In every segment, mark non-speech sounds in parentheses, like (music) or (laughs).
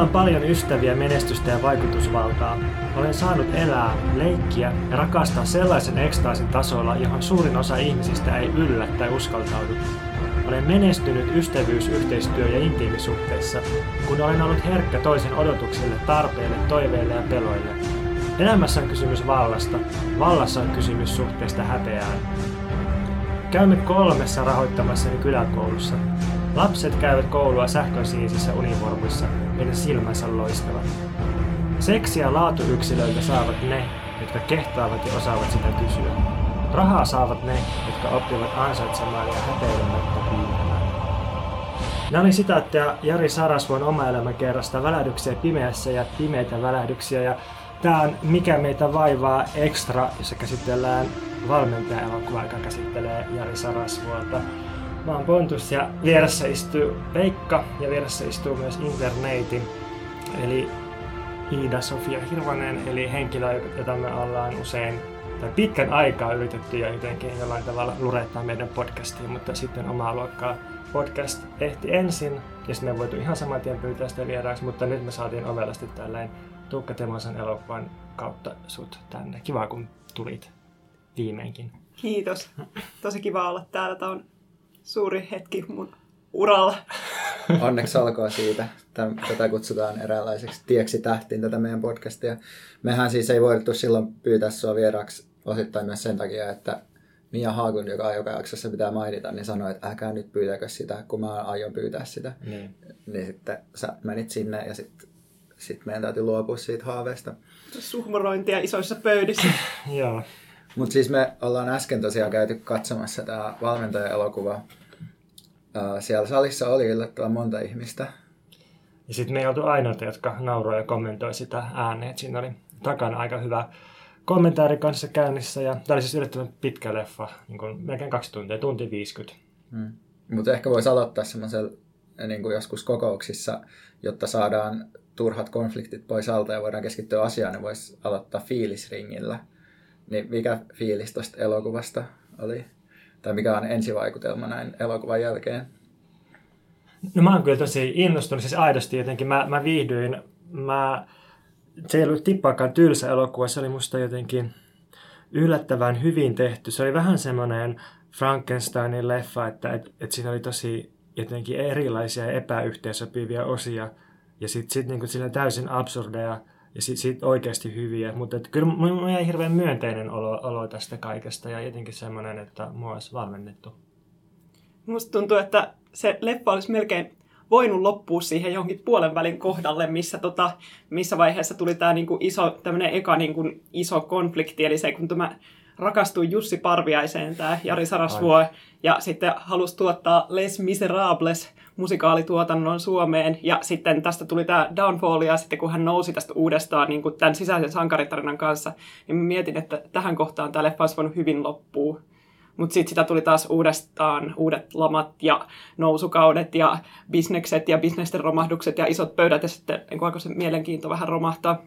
Minulla on paljon ystäviä, menestystä ja vaikutusvaltaa. Olen saanut elää, leikkiä ja rakastaa sellaisen ekstaasin tasolla, johon suurin osa ihmisistä ei yllä tai uskaltaudu. Olen menestynyt ystävyys-, yhteistyö- ja intiimisuhteissa, kun olen ollut herkkä toisen odotuksille, tarpeille, toiveille ja peloille. Elämässä on kysymys vallasta, vallassa on kysymys suhteesta häpeään. Käymme kolmessa rahoittamassani kyläkoulussa. Lapset käyvät koulua sähköisiisissä univormuissa, heidän silmänsä loistavat. Seksiä laatuyksilöitä saavat ne, jotka kehtaavat ja osaavat sitä kysyä. Rahaa saavat ne, jotka oppivat ansaitsemaan ja häpeilemättä pyytämään. Nämä oli sitaatteja Jari Sarasvuon oma elämän kerrasta Välähdyksiä pimeässä ja pimeitä välähdyksiä. Ja tämä on Mikä meitä vaivaa extra, jossa käsitellään valmentaja elokuva, joka käsittelee Jari Sarasvuolta. Mä oon Pontus ja vieressä istuu Veikka ja vieressä istuu myös Internetin, eli Iida-Sofia Hirvonen, eli henkilö, jota me ollaan usein tai pitkän aikaa yritetty jo jotenkin jollain tavalla lurettaa meidän podcastiin, mutta sitten omaa luokkaa podcast ehti ensin, ja sitten me voitu ihan saman tien pyytää sitä vieraaksi, mutta nyt me saatiin ovelasti tällainen Tuukka Temosen elokuvan kautta sut tänne. Kiva, kun tulit viimeinkin. Kiitos. Tosi kiva olla täällä. Tämä on suuri hetki mun uralla. (laughs) Onneksi alkoi siitä. Tätä kutsutaan eräänlaiseksi tieksi tähtiin tätä meidän podcastia. Mehän siis ei voitu silloin pyytää sua vieraaksi osittain myös sen takia, että Mia Haagund, joka joka jaksossa pitää mainita, niin sanoi, että älkää nyt pyytäkö sitä, kun mä aion pyytää sitä. Niin, niin sitten sä menit sinne ja sitten sit meidän täytyy luopua siitä haaveesta. Suhmurointia isoissa pöydissä. (laughs) Joo. Mutta siis me ollaan äsken tosiaan käyty katsomassa tämä valmentaja-elokuva. Siellä salissa oli yllättävän monta ihmistä. Ja sitten me ei oltu ainoita, jotka nauroi ja kommentoi sitä ääneen. Siinä oli takana aika hyvä kommentaari kanssa käynnissä. Ja tämä oli siis yllättävän pitkä leffa, niin kuin melkein kaksi tuntia, tunti 50. Hmm. Mutta ehkä voisi aloittaa semmoisella niin kuin joskus kokouksissa, jotta saadaan turhat konfliktit pois alta ja voidaan keskittyä asiaan, niin voisi aloittaa fiilisringillä. Niin mikä fiilis tuosta elokuvasta oli? Tai mikä on ensivaikutelma näin elokuvan jälkeen? No mä oon kyllä tosi innostunut, siis aidosti jotenkin. Mä, mä viihdyin, mä, se ei ollut tippaakaan tylsä elokuva, se oli musta jotenkin yllättävän hyvin tehty. Se oli vähän semmoinen Frankensteinin leffa, että et, et siinä oli tosi jotenkin erilaisia epäyhteensopivia osia. Ja sitten sit, niinku täysin absurdeja ja sitten sit oikeasti hyviä. Mutta et, kyllä mulla jäi hirveän myönteinen olo, olo tästä kaikesta ja jotenkin semmoinen, että mua olisi valmennettu. Musta tuntuu, että se leffa olisi melkein voinut loppua siihen johonkin puolen välin kohdalle, missä, tota, missä vaiheessa tuli tämä niinku iso, tämmöinen eka niinku iso konflikti, eli se kun tämä rakastui Jussi Parviaiseen, tämä Jari Sarasvuo, ja sitten halusi tuottaa Les Miserables musikaalituotannon Suomeen, ja sitten tästä tuli tämä Downfall, ja sitten kun hän nousi tästä uudestaan niin kuin tämän sisäisen sankaritarinan kanssa, niin mietin, että tähän kohtaan tämä leffa olisi voinut hyvin loppua. Mutta sitten sitä tuli taas uudestaan uudet lamat ja nousukaudet ja bisnekset ja bisnesten romahdukset ja isot pöydät ja sitten niin alkoi se mielenkiinto vähän romahtaa.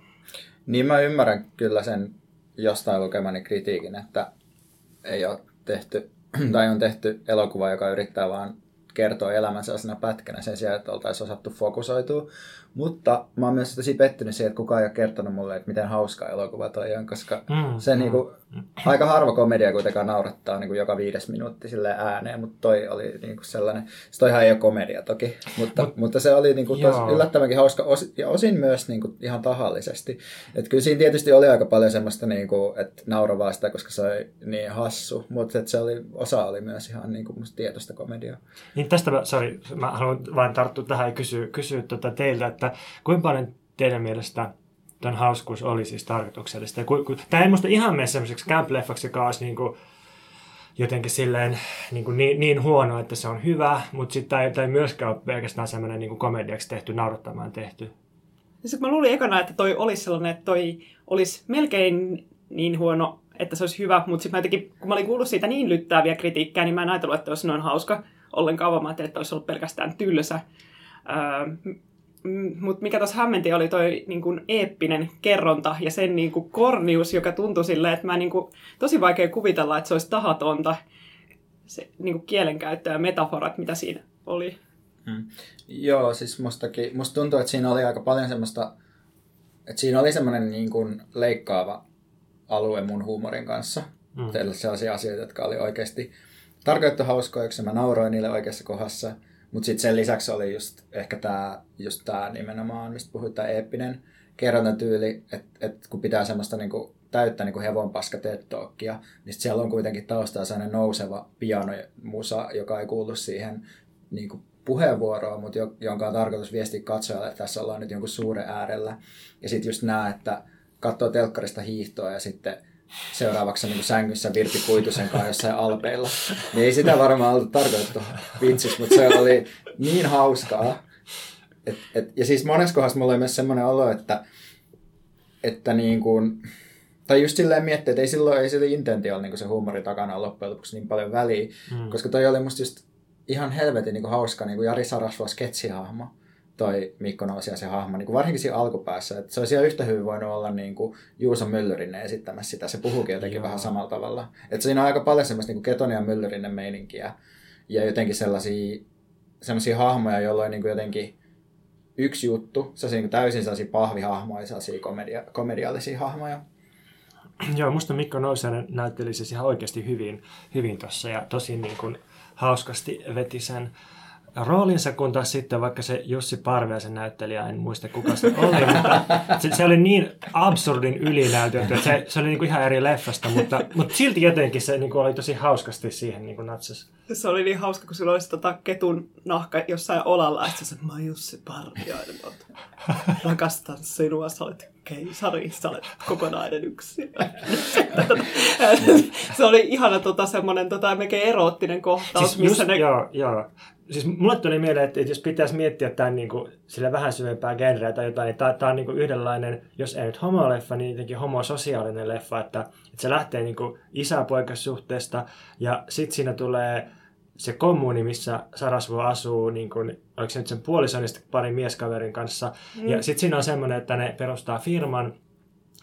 Niin mä ymmärrän kyllä sen jostain lukemani kritiikin, että ei ole tehty, (clears throat) tai on tehty elokuva, joka yrittää vaan kertoa elämänsä sellaisena pätkänä sen sijaan, että oltaisiin osattu fokusoitua. Mutta mä oon myös tosi pettynyt siihen, että kukaan ei ole kertonut mulle, että miten hauska elokuva toi on, koska mm, se mm. Niinku, aika harva komedia kuitenkaan naurattaa niinku joka viides minuutti sille ääneen, mutta toi oli niinku sellainen, se toihan ei ole komedia toki, mutta, Mut, mutta se oli niinku tos, yllättävänkin hauska os, ja osin myös niinku ihan tahallisesti. Et kyllä siinä tietysti oli aika paljon semmoista, niinku, että nauravaa sitä, koska se oli niin hassu, mutta se oli, osa oli myös ihan niinku musta tietoista komediaa. Niin tästä, sorry, mä haluan vain tarttua tähän ja kysyä, kysyä tuota teiltä, että kuinka paljon teidän mielestä tämän hauskuus oli siis tarkoituksellista? Ja ku, ku, tämä ei musta ihan mene semmoiseksi camp-leffaksi, joka olisi niin kuin, jotenkin silleen niin, kuin niin, niin huono, että se on hyvä, mutta sitten tämä, tämä ei myöskään ole pelkästään semmoinen niin kuin komediaksi tehty, naurattamaan tehty. Sitten mä luulin ekana, että toi olisi sellainen, että toi olisi melkein niin huono, että se olisi hyvä, mutta sitten mä jotenkin, kun mä olin kuullut siitä niin lyttääviä kritiikkejä, niin mä en ajatellut, että olisi noin hauska ollenkaan, vaan mä että olisi ollut pelkästään tylsä. Öö, mutta mikä tuossa hämmenti oli toi niin kuin eeppinen kerronta ja sen niin kuin kornius, joka tuntui silleen, että mä niin kuin, tosi vaikea kuvitella, että se olisi tahatonta, se niin kuin kielenkäyttö ja metaforat, mitä siinä oli. Mm. Joo, siis mustakin, musta tuntuu, että siinä oli aika paljon semmoista, että siinä oli semmoinen niin kuin leikkaava alue mun huumorin kanssa. Mm. Teillä sellaisia asioita, jotka oli oikeasti tarkoitettu hauskoja, mä nauroin niille oikeassa kohdassa. Mutta sitten sen lisäksi oli just ehkä tämä just tää nimenomaan, mistä puhuit, tämä eeppinen kerrontatyyli, että et kun pitää semmoista niinku täyttä niinku hevonpaska TED-talkia, niin siellä on kuitenkin taustalla sellainen nouseva pianomusa, joka ei kuulu siihen niinku puheenvuoroon, mutta jonka on tarkoitus viestiä katsojalle, että tässä ollaan nyt jonkun suuren äärellä. Ja sitten just nämä, että katsoo telkkarista hiihtoa ja sitten seuraavaksi niin sängyssä Virpi Kuitusen kanssa jossain alpeilla. Niin ei sitä varmaan ollut tarkoitettu vitsiksi, mutta se oli niin hauskaa. Et, et, ja siis monessa kohdassa mulla oli myös semmoinen olo, että, että niin kuin, tai just silleen miettiä, että ei silloin ei sillä intentio niin se huumori takana loppujen lopuksi niin paljon väliä, mm. koska toi oli musta just ihan helvetin niin kuin hauska niin kuin Jari Sarasvuo sketsihahmo toi Mikko se hahmo, niin kuin varsinkin siinä alkupäässä. Että se olisi ihan yhtä hyvin voinut olla niin kuin Juuso Myllyrinen esittämässä sitä. Se puhuukin jotenkin Joo. vähän samalla tavalla. Että siinä on aika paljon semmoista niin Ketonia Myllyrinen meininkiä ja jotenkin sellaisia, sellaisia hahmoja, jolloin niin kuin jotenkin yksi juttu, se on niin täysin sellaisia pahvihahmoja, sellaisia komedia, komediallisia hahmoja. (clears throat) Joo, musta Mikko Nousanen näytteli siis ihan oikeasti hyvin, hyvin tuossa ja tosi niin kuin hauskasti veti sen roolinsa, kun taas sitten vaikka se Jussi Parviaisen näyttelijä, en muista kuka se oli, mutta se, se oli niin absurdin ylinäytelty, että se, se oli niinku ihan eri leffasta, mutta, mutta silti jotenkin se niinku oli tosi hauskasti siihen niinku natsas. Se oli niin hauska, kun sillä olisi tota ketun nahka jossain olalla, että se mä oon Jussi Parviainen, rakastan sinua, sä olet keisari, sä olet kokonainen yksi. (laughs) se oli ihana tota, semmoinen tota, melkein eroottinen kohtaus. Siis missä just, ne... joo, joo siis mulle tuli mieleen, että, jos pitäisi miettiä tämän niin kuin, sille vähän syvempää genreä tai jotain, niin tämä, on niin kuin yhdenlainen, jos ei nyt homoleffa, niin jotenkin homososiaalinen leffa, että, että se lähtee niin isä-poikasuhteesta ja sitten siinä tulee se kommuni, missä Sarasvo asuu, niin kuin, oliko se nyt sen puolison ja parin mieskaverin kanssa. Mm. Ja sitten siinä on semmoinen, että ne perustaa firman,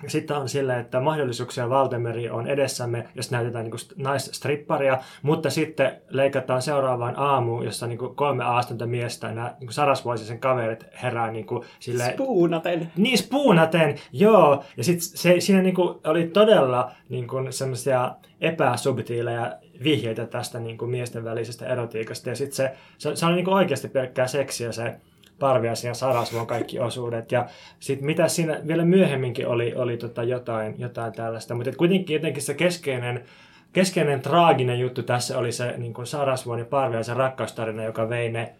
sitten on sille, että mahdollisuuksia valtemeri on edessämme, jos näytetään niin naisstripparia, mutta sitten leikataan seuraavaan aamuun, jossa niin kuin kolme aastonta miestä, nämä niin sarasvuosisen kaverit herää niin kuin sille... Spuunaten. Niin, spuunaten, joo. Ja sitten se, siinä niin kuin oli todella niin kuin semmoisia epäsubtiileja vihjeitä tästä niin kuin miesten välisestä erotiikasta. Ja sitten se, se, se oli niin kuin oikeasti pelkkää seksiä se Parvias ja Sarasvon kaikki (laughs) osuudet. Ja sitten mitä siinä vielä myöhemminkin oli, oli tota jotain, jotain tällaista. Mutta kuitenkin jotenkin se keskeinen, keskeinen traaginen juttu tässä oli se niin kuin Sarasvon ja Parviaisen rakkaustarina, joka vei ne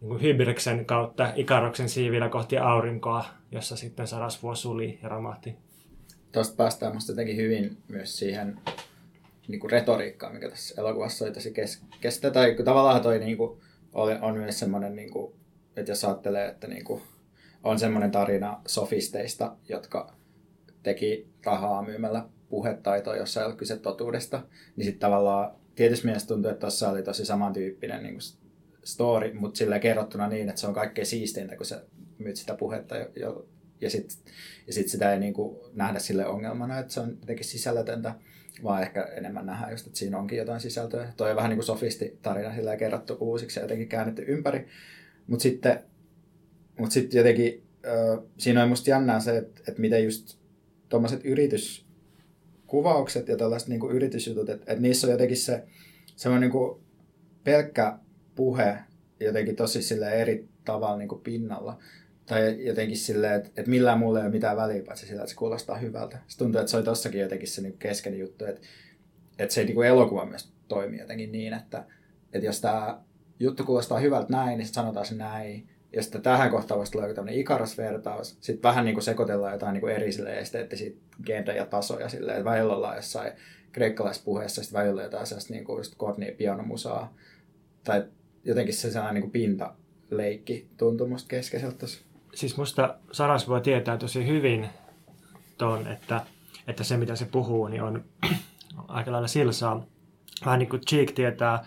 niin kuin Hybiriksen kautta Ikaroksen siivillä kohti aurinkoa, jossa sitten Sarasvuo suli ja romahti. Tuosta päästään musta jotenkin hyvin myös siihen niin kuin retoriikkaan, mikä tässä elokuvassa oli tosi kes- kestä. Tai tavallaan toi niin kuin, on myös semmoinen niin kuin, että jos ajattelee, että niin kuin on semmoinen tarina sofisteista, jotka teki rahaa myymällä puhetaitoa, jossa ei ole kyse totuudesta, niin sitten tavallaan tietysti mielessä tuntuu, että tuossa oli tosi samantyyppinen niin kuin story, mutta sillä kerrottuna niin, että se on kaikkein siisteintä, kun sä myyt sitä puhetta jo, ja sitten ja sit sitä ei niin kuin nähdä sille ongelmana, että se on jotenkin sisällötöntä, vaan ehkä enemmän nähdään just, että siinä onkin jotain sisältöä. Toi on vähän niin kuin sofisti tarina sillä kerrottu uusiksi ja jotenkin käännetty ympäri. Mutta sitten, mut sitten jotenkin ö, siinä on musta jännää se, että, että miten just tuommoiset yrityskuvaukset ja tällaiset niin yritysjutut, että, että niissä on jotenkin se semmoinen niin pelkkä puhe jotenkin tosi sille eri tavalla niin pinnalla. Tai jotenkin silleen, että, että millään muulla ei ole mitään väliä, paitsi sillä, että se kuulostaa hyvältä. Se tuntuu, että se oli tossakin jotenkin se niin keskeinen juttu, että, että se niin elokuva myös toimii jotenkin niin, että, että jos tämä juttu kuulostaa hyvältä näin, niin sitten sanotaan se näin. Ja sitten tähän kohtaan voisi tulla tämmöinen Ikaras-vertaus. Sitten vähän niin kuin sekoitellaan jotain niin kuin eri esteettisiä genrejä tasoja silleen, että välillä ollaan jossain kreikkalaispuheessa, sitten välillä jotain sellaista niin kuin just kornia pianomusaa. Tai jotenkin se sellainen niin kuin pintaleikki tuntuu musta keskeiseltä tossa. Siis musta Saras voi tietää tosi hyvin ton, että, että se mitä se puhuu, niin on (clears throat) aika lailla silsaa. Vähän niin kuin Cheek tietää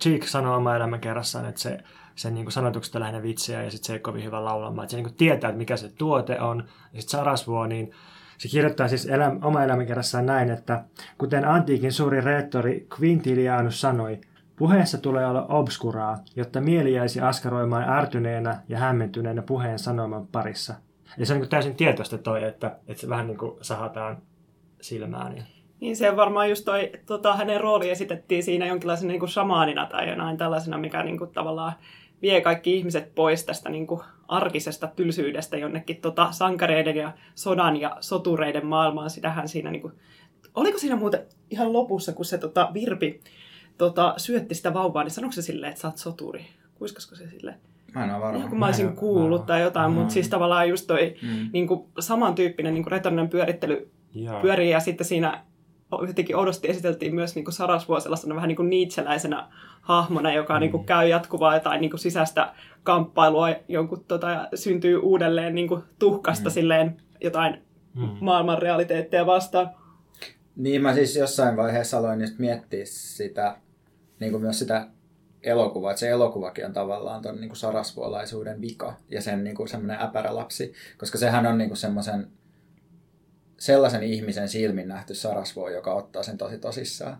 Cheek sanoo oma elämän kerrassaan, että se, sen niin sanotuksesta lähinnä vitsiä ja sitten se ei kovin hyvä laulamaan. Että se niin tietää, että mikä se tuote on. Ja sitten Sarasvuo, niin se kirjoittaa siis elä, oma elämänkerrassaan näin, että kuten antiikin suuri rehtori Quintilianus sanoi, Puheessa tulee olla obskuraa, jotta mieli jäisi askaroimaan ärtyneenä ja hämmentyneenä puheen sanoman parissa. Ja se on niin täysin tietoista toi, että, että se vähän niin kuin sahataan silmään. Ja... Niin se varmaan just toi, tota, hänen rooli esitettiin siinä jonkinlaisena niin kuin shamaanina tai jonain tällaisena, mikä niin kuin, tavallaan vie kaikki ihmiset pois tästä niin kuin, arkisesta tylsyydestä jonnekin tota, sankareiden ja sodan ja sotureiden maailmaan. Sitähän siinä, niin kuin... oliko siinä muuten ihan lopussa, kun se tota, Virpi tota, syötti sitä vauvaa, niin sanoiko se silleen, että sä oot soturi? Kuiskasko se silleen? Mä en ole varma. Ihan kun mä olisin kuullut tai jotain, mm. mutta siis tavallaan just toi mm. niin kuin, samantyyppinen niin kuin retorinen pyörittely Jaa. pyörii ja sitten siinä jotenkin oudosti esiteltiin myös niin kuin Sarasvuo sellaisena vähän niin kuin niitseläisenä hahmona, joka mm. niin kuin, käy jatkuvaa jotain niin kuin sisäistä kamppailua jonkun, tota, ja syntyy uudelleen niin kuin, tuhkasta mm. silleen jotain mm. maailman realiteetteja vastaan. Niin, mä siis jossain vaiheessa aloin just miettiä sitä, niin kuin myös sitä elokuvaa, että se elokuvakin on tavallaan ton niin kuin sarasvuolaisuuden vika ja sen niin kuin semmoinen äpärälapsi, koska sehän on niin kuin semmoisen sellaisen ihmisen silmin nähty sarasvuo, joka ottaa sen tosi tosissaan.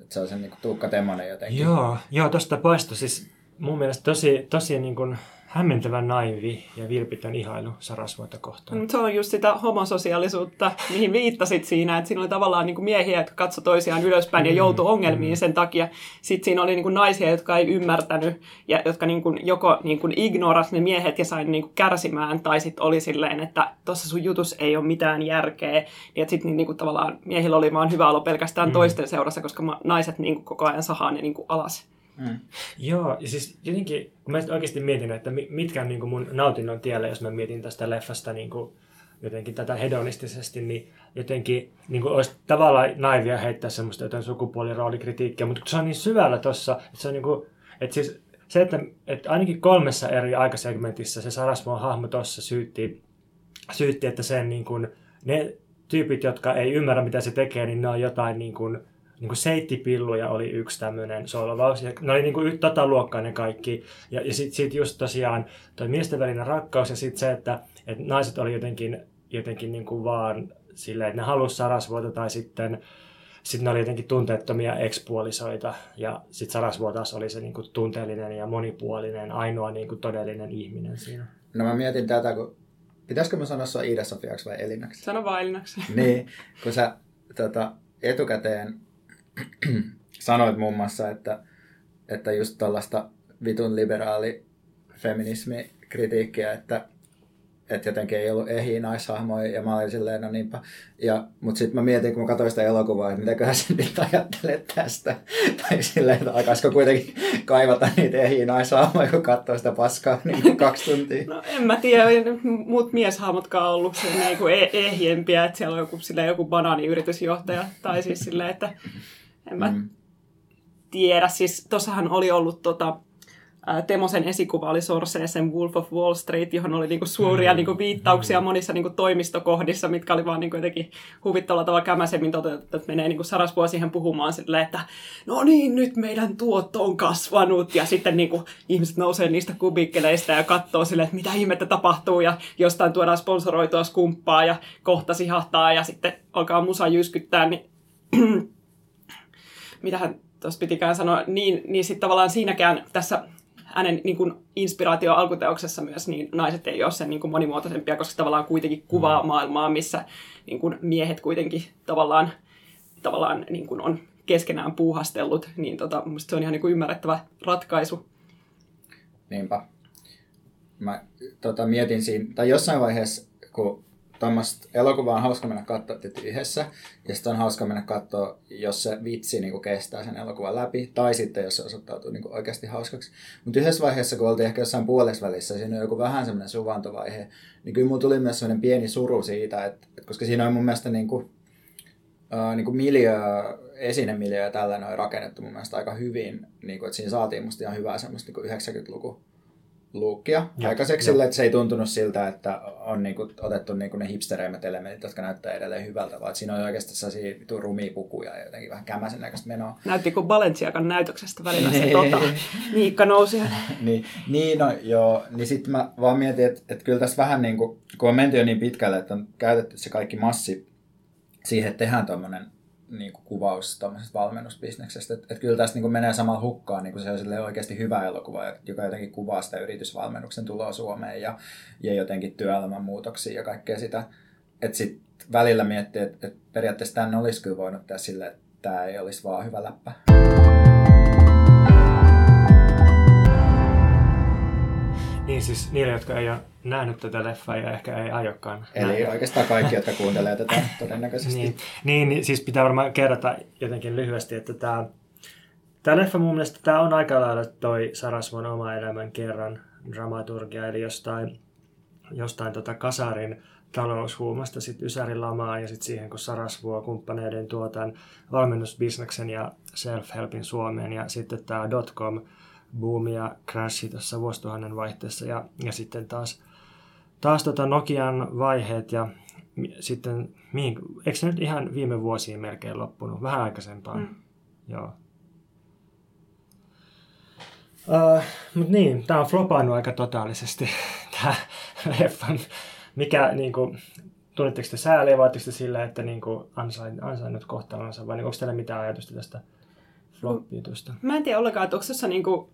Että se on sen niin kuin Tuukka Temmonen jotenkin. Joo, joo tuosta poistui siis mun mielestä tosi, tosi niin kuin hämmentävän naivi ja vilpitön ihailu Sarasvuota kohtaan. Se on just sitä homososiaalisuutta, mihin viittasit siinä, että siinä oli tavallaan niin kuin miehiä, jotka katsoi toisiaan ylöspäin ja mm, joutui ongelmiin mm. sen takia. Sitten siinä oli niin kuin naisia, jotka ei ymmärtänyt ja jotka niin kuin joko niin kuin ignoras ne miehet ja sai niin kuin kärsimään, tai sitten oli silleen, että tuossa sun jutus ei ole mitään järkeä. Ja sitten niin kuin tavallaan miehillä oli vaan hyvä olo pelkästään mm. toisten seurassa, koska naiset niin kuin koko ajan sahaa ne niin kuin alas. Mm. Joo, ja siis jotenkin, kun mä oikeasti mietin, että mitkä on niin kuin mun nautinnon tiellä, jos mä mietin tästä leffasta niin kuin jotenkin tätä hedonistisesti, niin jotenkin niin kuin olisi tavallaan naivia heittää semmoista jotain sukupuoliroolikritiikkiä, mutta se on niin syvällä tossa, että se on niin kuin, että siis se, että, että ainakin kolmessa eri aikasegmentissä se Sarasvuon hahmo tuossa syytti, syytti, että sen niin kuin, ne tyypit, jotka ei ymmärrä, mitä se tekee, niin ne on jotain niin kuin, niin kuin seittipilluja oli yksi tämmöinen solvaus. Ja ne oli niin kuin tota luokkaa ne kaikki. Ja, ja sitten sit just tosiaan toi miesten välinen rakkaus ja sitten se, että, että naiset oli jotenkin, jotenkin niin kuin vaan silleen, että ne halusi sarasvuota tai sitten sitten ne oli jotenkin tunteettomia ekspuolisoita ja sitten Sarasvuo taas oli se niinku tunteellinen ja monipuolinen, ainoa niinku todellinen ihminen siinä. No mä mietin tätä, kun pitäisikö mä sanoa sua Iida Sofiaksi vai Elinaksi? Sano vaan Elinaksi. niin, kun sä tota, etukäteen sanoit muun muassa, että, että just tällaista vitun liberaali feminismikritiikkiä, että, että jotenkin ei ollut ehi naishahmoja, ja mä olin silleen, no niinpä. Ja, mutta sitten mä mietin, kun mä katsoin sitä elokuvaa, että mitäköhän sä nyt ajattelet tästä. (laughs) tai silleen, että alkaisiko kuitenkin kaivata niitä ehi naishahmoja, kun katsoo sitä paskaa niin kaksi tuntia. No en mä tiedä, muut mieshahmotkaan ollut se niin e- ehjempiä, että siellä on joku, silleen, joku banaaniyritysjohtaja, tai siis silleen, että en mä mm. tiedä. Siis tossahan oli ollut tota, Temosen esikuva oli Sorceesen Wolf of Wall Street, johon oli niinku suuria mm. niinku viittauksia monissa niinku toimistokohdissa, mitkä oli vaan niinku jotenkin huvittavalla tavalla kämäsemmin toteutettu, että menee niinku sarasvua siihen puhumaan silleen, että no niin, nyt meidän tuotto on kasvanut, ja sitten niinku ihmiset nousee niistä kubikkeleista ja katsoo silleen, että mitä ihmettä tapahtuu, ja jostain tuodaan sponsoroitua skumppaa, ja kohta sihahtaa, ja sitten alkaa musa jyskyttää, niin (clears throat) mitähän tuossa pitikään sanoa, niin, niin sitten tavallaan siinäkään tässä hänen niin kuin, inspiraatio alkuteoksessa myös, niin naiset ei ole sen niin kuin, monimuotoisempia, koska tavallaan kuitenkin kuvaa mm. maailmaa, missä niin kuin, miehet kuitenkin tavallaan, tavallaan niin kuin, on keskenään puuhastellut, niin tota, se on ihan niin kuin, ymmärrettävä ratkaisu. Niinpä. Mä tota, mietin siinä, tai jossain vaiheessa, kun tuommoista elokuvaa on hauska mennä katsoa yhdessä, ja sitten on hauska mennä katsoa, jos se vitsi niin kestää sen elokuvan läpi, tai sitten jos se osoittautuu niin oikeasti hauskaksi. Mutta yhdessä vaiheessa, kun oltiin ehkä jossain puolessa välissä, siinä on joku vähän semmoinen suvantovaihe, niin kyllä mulla tuli myös semmoinen pieni suru siitä, että, että koska siinä on mun mielestä niin kuin, äh, niin kuin miljö, esinemiljöö ja tällainen on rakennettu mun mielestä aika hyvin, niin kuin, että siinä saatiin musta ihan hyvää semmoista niin 90-luku luukkia ja, aikaiseksi sille, että se ei tuntunut siltä, että on niinku otettu niinku ne hipstereimmät elementit, jotka näyttää edelleen hyvältä, vaan siinä on oikeasti sellaisia rumia pukuja ja jotenkin vähän kämäsen näköistä menoa. Näytti kuin Balenciagan näytöksestä välillä se (laughs) tota, Miikka nousi. (laughs) niin, niin, no joo, niin sitten mä vaan mietin, että, että kyllä tässä vähän niin kuin, kun on menty jo niin pitkälle, että on käytetty se kaikki massi siihen, että tehdään tuommoinen niin kuin kuvaus valmennusbisneksestä. Että et kyllä tässä niin kuin menee samalla hukkaan niin kuin se on oikeasti hyvä elokuva, joka jotenkin kuvaa sitä yritysvalmennuksen tuloa Suomeen ja, ja jotenkin työelämän muutoksia ja kaikkea sitä. Että sitten välillä miettii, että, että periaatteessa tänne olisi kyllä voinut tehdä silleen, että tämä ei olisi vaan hyvä läppä. Niin siis niille, jotka ei ole nähnyt tätä leffaa ja ehkä ei aiokkaan. Eli nähdä. oikeastaan kaikki, jotka (laughs) kuuntelee tätä todennäköisesti. niin, niin, niin, siis pitää varmaan kerrata jotenkin lyhyesti, että tämä, tämä leffa mun mielestä tämä on aika lailla toi Sarasvon oma elämän kerran dramaturgia, eli jostain, jostain tota kasarin taloushuumasta sitten Ysärin lamaa ja sitten siihen, kun Sarasvuo kumppaneiden tuotan valmennusbisneksen ja self-helpin Suomeen ja sitten tämä dotcom boomi ja crashi tuossa vuosituhannen vaihteessa ja, ja sitten taas, taas tota Nokian vaiheet ja sitten, mihin, eikö se nyt ihan viime vuosiin melkein loppunut, vähän aikaisempaan, mm. joo. Uh, Mutta niin, tämä on flopannut aika totaalisesti, (laughs) tämä leffan. Mikä, niin kuin, tunnetteko te sääliä, vai te sillä, että niin kuin, ansain, ansainnut kohtalonsa, vai niin, onko teillä mitään ajatusta tästä flop Mä en tiedä ollenkaan, että onko tässä niin kuin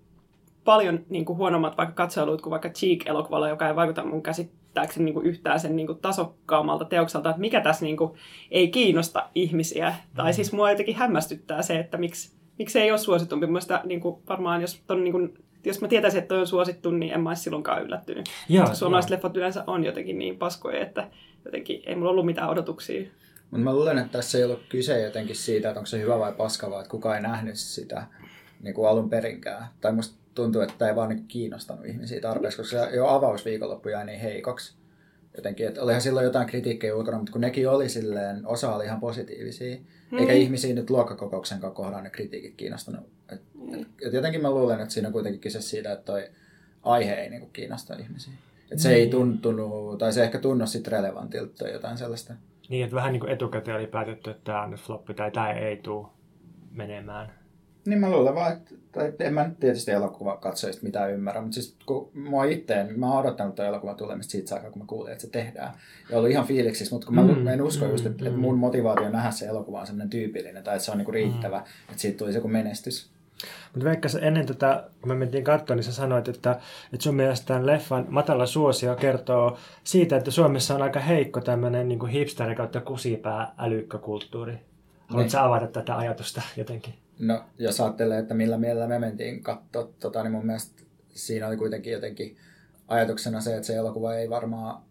paljon niin kuin huonommat vaikka katselut kuin vaikka Cheek-elokuvalla, joka ei vaikuta mun käsittääkseni niin kuin yhtään sen niin kuin tasokkaammalta teokselta, että mikä tässä niin kuin ei kiinnosta ihmisiä. Mm. Tai siis mua jotenkin hämmästyttää se, että miksi, miksi se ei ole suositumpi. Mielestäni niin kuin varmaan, jos, ton, niin kuin, jos mä tietäisin, että toi on suosittu, niin en mä olisi silloinkaan yllättynyt. Joo, suomalaiset joo. leffat yleensä on jotenkin niin paskoja, että jotenkin ei mulla ollut mitään odotuksia. Mutta mä luulen, että tässä ei ollut kyse jotenkin siitä, että onko se hyvä vai paska, vaan että kukaan ei nähnyt sitä niin kuin alun perinkään. Tai musta tuntuu, että tämä ei vaan niin kiinnostanut ihmisiä tarpeeksi, koska se jo avausviikonloppu jäi niin heikoksi. Jotenkin, että olihan silloin jotain kritiikkiä ulkona, mutta kun nekin oli silleen, osa oli ihan positiivisia, mm. eikä ihmisiä nyt luokkakokouksen kohdalla ne kritiikit kiinnostanut. Et, mm. et, et jotenkin mä luulen, että siinä on kuitenkin kyse siitä, että toi aihe ei niinku kiinnosta ihmisiä. Et se mm. ei tuntunut, tai se ehkä tunnu sitten relevantilta tai jotain sellaista. Niin, että vähän niin kuin etukäteen oli päätetty, että tämä on nyt floppi tai tämä ei tule menemään. Niin mä luulen vaan, että tai en mä nyt tietysti elokuvakatsojista mitään ymmärrä, mutta siis kun mua itteen, mä oon odottanut tämän elokuvan tulemista siitä aikaa, kun mä kuulin, että se tehdään. Ja ollut ihan fiiliksissä, mutta kun mä, mm, en usko mm, just, että, mm. että mun motivaatio nähdä se elokuva on sellainen tyypillinen, tai että se on niinku riittävä, mm. että siitä tulisi joku menestys. Mutta Veikka, ennen tätä, kun me mentiin katsomaan, niin sä sanoit, että, että sun mielestä tämän leffan matala suosio kertoo siitä, että Suomessa on aika heikko tämmöinen niin hipsteri kautta kusipää älykkökulttuuri. Haluatko niin. avata tätä ajatusta jotenkin? No, jos ajattelee, että millä mielellä me mentiin katsoa, tota, niin mun mielestä siinä oli kuitenkin jotenkin ajatuksena se, että se elokuva ei varmaan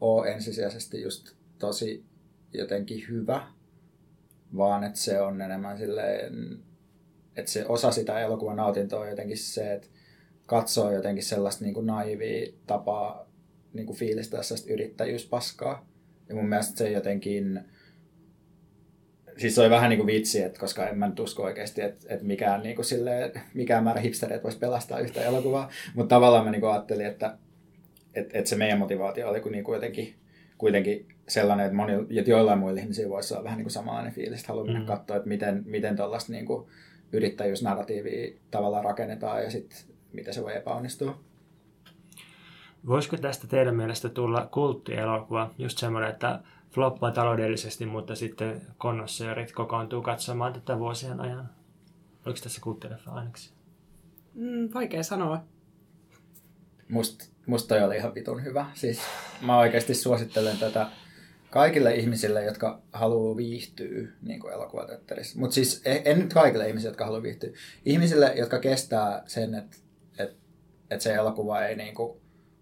ole ensisijaisesti just tosi jotenkin hyvä, vaan että se on enemmän silleen, että se osa sitä elokuvan nautintoa on jotenkin se, että katsoo jotenkin sellaista niin kuin naivia tapaa niin kuin fiilistää sellaista yrittäjyyspaskaa. Ja mun mielestä se jotenkin siis se oli vähän niin kuin vitsi, että koska en mä nyt usko oikeasti, että, että mikään, niin kuin sille, mikään määrä hipstereitä voisi pelastaa yhtä elokuvaa. Mutta tavallaan mä niin kuin ajattelin, että, että, että se meidän motivaatio oli niin kuin jotenkin kuitenkin sellainen, että, moni, että joillain muilla ihmisillä voisi olla vähän niin kuin samanlainen fiilis, että haluaa mennä mm. katsoa, että miten, miten tuollaista niin kuin yrittäjyysnarratiivia tavallaan rakennetaan ja sitten miten se voi epäonnistua. Voisiko tästä teidän mielestä tulla kulttielokuva, just semmoinen, että floppaa taloudellisesti, mutta sitten konnoisseurit kokoontuu katsomaan tätä vuosien ajan. Oliko tässä kulttileffa ainakin? Mm, vaikea sanoa. Musta, musta toi oli ihan vitun hyvä. Siis mä oikeasti suosittelen tätä kaikille ihmisille, jotka haluaa viihtyä niin kuin elokuvateatterissa. Mutta siis e, en nyt kaikille ihmisille, jotka haluaa viihtyä. Ihmisille, jotka kestää sen, että et, et se elokuva ei niin kuin,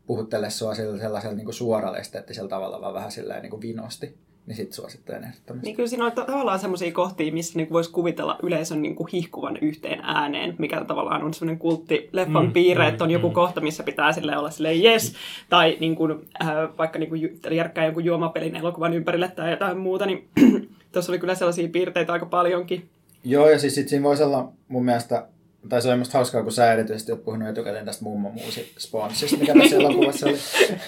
puhuttele sua sellaisella niin suoralla esteettisellä tavalla, vaan vähän silleen niin kuin vinosti, niin sit suosittelen ehdottomasti. Niin kyllä siinä on tavallaan sellaisia kohtia, missä niin voisi kuvitella yleisön niin kuin hihkuvan yhteen ääneen, mikä tavallaan on semmoinen kultti leffan mm, piirre, mm, että on joku mm. kohta, missä pitää sille olla silleen yes, tai niin kuin, äh, vaikka niin kuin järkkää jonkun juomapelin elokuvan ympärille tai jotain muuta, niin (clears throat) tuossa oli kyllä sellaisia piirteitä aika paljonkin. Joo, ja siis sit siinä voisi olla mun mielestä tai se oli musta hauskaa, kun sä erityisesti oot puhunut etukäteen tästä mummomuusi sponssista, mikä (laughs) tässä elokuvassa oli.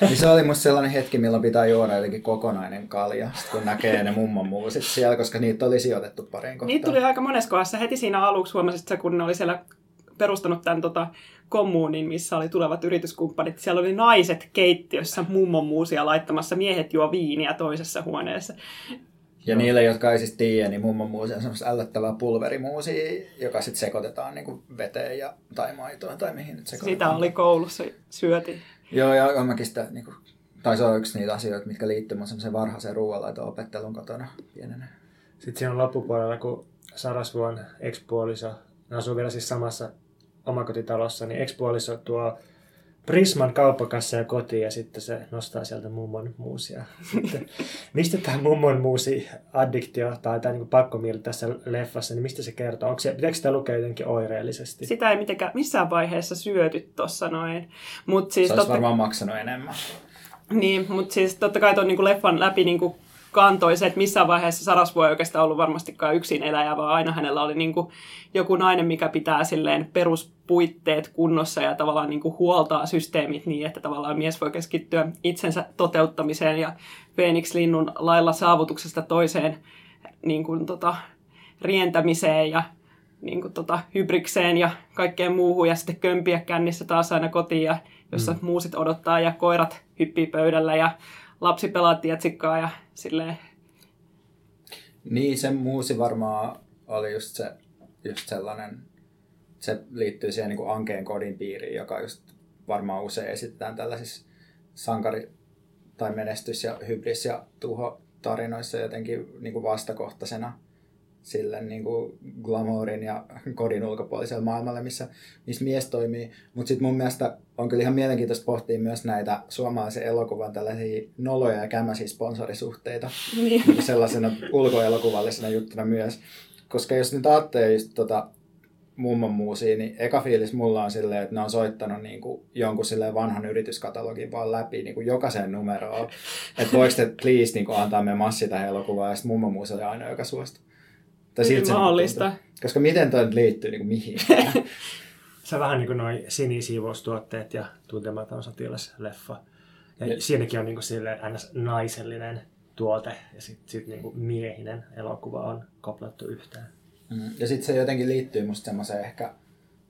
Niin se oli musta sellainen hetki, milloin pitää juoda jotenkin kokonainen kalja, sit kun näkee ne mummomuusit siellä, koska niitä oli sijoitettu pariin kohtaan. Niitä tuli aika monessa kohdassa. Heti siinä aluksi huomasit, että kun ne oli siellä perustanut tämän tota, kommuunin, missä oli tulevat yrityskumppanit. Siellä oli naiset keittiössä mummomuusia laittamassa, miehet juo viiniä toisessa huoneessa. Ja no. niille, jotka ei siis tiedä, niin mummon muusi on semmoista ällöttävää pulverimuusia, joka sitten sekoitetaan niin veteen ja, tai maitoon tai mihin nyt sekoitetaan. Sitä oli koulussa syöti. Joo, ja mäkin sitä, niin kuin, tai se on yksi niitä asioita, mitkä liittyy mun semmoiseen varhaiseen ruoanlaiton opettelun kotona pienenä. Sitten siinä on loppupuolella, kun Sarasvuon ekspuoliso, ne asuu vielä siis samassa omakotitalossa, niin ekspuoliso tuo Prisman kauppakassa ja kotiin ja sitten se nostaa sieltä mummon muusia. (laughs) Sitten, mistä tämä mummon muusi addiktio tai tämä niin pakkomieli tässä leffassa, niin mistä se kertoo? Onko se, pitääkö sitä lukea jotenkin oireellisesti? Sitä ei mitenkään missään vaiheessa syöty tuossa noin. Mut siis se olisi totta... varmaan maksanut enemmän. Niin, mutta siis totta kai tuon niin leffan läpi niin kuin kantoi se, että missään vaiheessa Sarasvuo ei oikeastaan ollut varmastikaan yksin eläjä, vaan aina hänellä oli niin kuin joku nainen, mikä pitää silleen peruspuitteet kunnossa ja tavallaan niin kuin huoltaa systeemit niin, että tavallaan mies voi keskittyä itsensä toteuttamiseen ja Phoenix-linnun lailla saavutuksesta toiseen niin kuin tota, rientämiseen ja niin kuin tota, hybrikseen ja kaikkeen muuhun ja sitten kömpiä kännissä taas aina kotiin ja jossa mm. muusit odottaa ja koirat hyppii pöydällä ja lapsi pelaa tietsikkaa ja silleen. Niin, se muusi varmaan oli just, se, just sellainen, se liittyy siihen niin Ankeen kodin piiriin, joka just varmaan usein esitetään tällaisissa sankari- tai menestys- ja hybris- ja tuho tarinoissa jotenkin niin kuin vastakohtaisena sille niin kuin glamourin ja (laughs) kodin ulkopuoliselle maailmalle, missä, missä mies toimii. Mutta sitten mun mielestä on kyllä ihan mielenkiintoista pohtia myös näitä suomalaisen elokuvan tällaisia noloja ja kämäisiä sponsorisuhteita niin. niin sellaisena ulkoelokuvallisena juttuna myös. Koska jos nyt ajattelee just tota mummon muusia, niin eka fiilis mulla on silleen, että ne on soittanut niin kuin jonkun silleen vanhan yrityskatalogin vaan läpi niin kuin jokaisen numeroon. Että voiko te please niin kuin antaa me massi tähän elokuvaan, ja sitten mummon muusi oli aina, joka suostui. Tai siltä mahdollista. Koska miten toi liittyy niin kuin mihin? (laughs) se on vähän niin kuin noin sinisiivoustuotteet ja tuntematon sotilasleffa. Ja, ja siinäkin on niin kuin sille naisellinen tuote ja sitten sit niin miehinen elokuva on koplattu yhteen. Mm. Ja sitten se jotenkin liittyy musta semmoiseen ehkä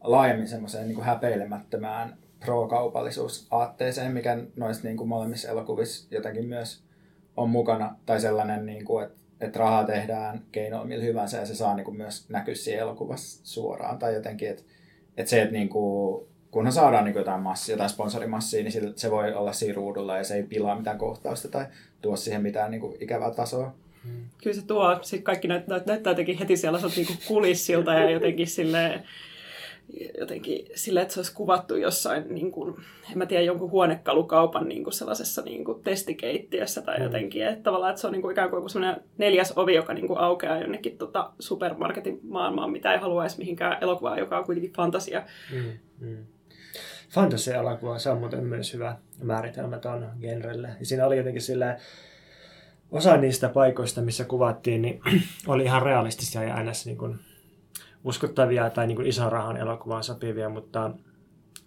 laajemmin semmoiseen niin häpeilemättömään pro-kaupallisuusaatteeseen, mikä noissa niin kuin molemmissa elokuvissa jotenkin myös on mukana. Tai sellainen, niin kuin, että että rahaa tehdään keinoilla millä hyvänsä ja se saa niin kuin myös näkyä siinä elokuvassa suoraan. Tai jotenkin, että, että se, että niin kuin, kunhan saadaan niin kuin jotain massia, jotain sponsorimassia, niin se voi olla siinä ruudulla ja se ei pilaa mitään kohtausta tai tuo siihen mitään niin kuin ikävää tasoa. Hmm. Kyllä se tuo, sitten kaikki näyttää, näyttää jotenkin heti siellä niin kulissilta ja jotenkin silleen, jotenkin sille, että se olisi kuvattu jossain, niin kuin, en mä tiedä, jonkun huonekalukaupan niin kuin sellaisessa niin kuin testikeittiössä tai mm. jotenkin. Että tavallaan, että se on niin kuin ikään kuin sellainen neljäs ovi, joka niin kuin aukeaa jonnekin tota supermarketin maailmaan, mitä ei halua edes mihinkään elokuvaan, joka on kuitenkin fantasia. Mm, mm. Fantasia-elokuva, se on muuten myös hyvä määritelmä tuon genrelle. Ja siinä oli jotenkin silleen, osa niistä paikoista, missä kuvattiin, niin (clears throat) oli ihan realistisia ja aina niin kuin uskottavia tai niin kuin ison rahan elokuvaan sopivia, mutta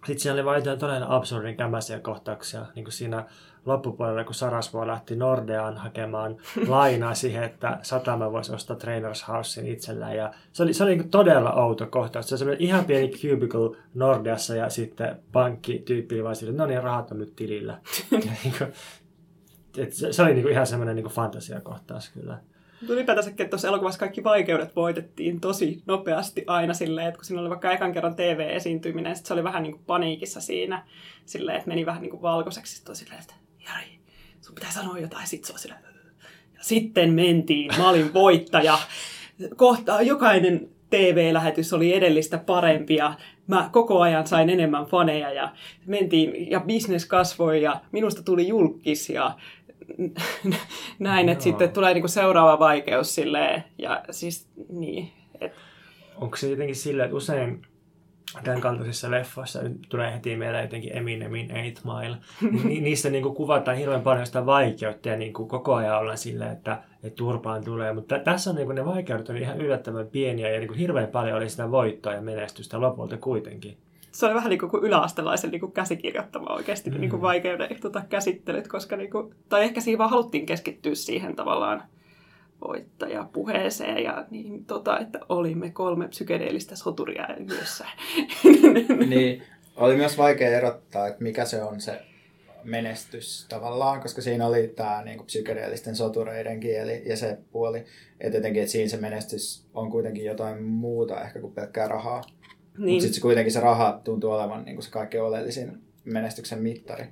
sitten siinä oli vain todella absurdin kämäisiä kohtauksia, niin kuin siinä loppupuolella, kun Sarasvuo lähti Nordeaan hakemaan (laughs) lainaa siihen, että satama voisi ostaa Trainers Housein itsellään. Ja se oli, se oli niin todella outo kohtaus. Se oli ihan pieni cubicle Nordeassa ja sitten pankkityyppi vaan sille, no niin, rahat on nyt tilillä. (laughs) Niin et se, se oli niin kuin ihan semmoinen niin fantasiakohtaus kyllä. Ylipäätänsäkin, että tuossa elokuvassa kaikki vaikeudet voitettiin tosi nopeasti aina silleen, että kun siinä oli vaikka ekan kerran TV-esiintyminen, sitten se oli vähän niin kuin paniikissa siinä, silleen, että meni vähän niin kuin valkoiseksi, sitten silleen, että Jari, sun pitää sanoa jotain, sitten se on silleen, ja sitten mentiin, mä olin voittaja. Kohta jokainen TV-lähetys oli edellistä parempi ja mä koko ajan sain enemmän faneja ja mentiin ja business kasvoi ja minusta tuli julkis ja (laughs) näin, että sitten tulee niinku seuraava vaikeus silleen, ja siis niin. Et... Onko se jotenkin silleen, että usein tämän kaltaisissa leffoissa tulee heti mieleen jotenkin Eminemin Eight Mile. Ni, (laughs) niissä niin kuin kuvataan hirveän paljon sitä vaikeutta ja niin kuin koko ajan ollaan silleen, että, että turpaan tulee. Mutta tässä on niin kuin ne vaikeudet on ihan yllättävän pieniä ja niin kuin hirveän paljon oli sitä voittoa ja menestystä lopulta kuitenkin se oli vähän niin kuin yläastelaisen niin kuin käsikirjoittama oikeasti mm. niin kuin vaikeuden tota, käsittelyt, koska niin kuin, tai ehkä siinä vaan haluttiin keskittyä siihen tavallaan voittajapuheeseen ja niin, tota, että olimme kolme psykedeellistä soturia yhdessä. (laughs) niin, oli myös vaikea erottaa, että mikä se on se menestys tavallaan, koska siinä oli tämä niinku psykedeellisten sotureiden kieli ja se puoli. Että jotenkin, että siinä se menestys on kuitenkin jotain muuta ehkä kuin pelkkää rahaa. Niin. Mutta sitten kuitenkin se raha tuntuu olevan niinku se kaikkein oleellisin menestyksen mittari.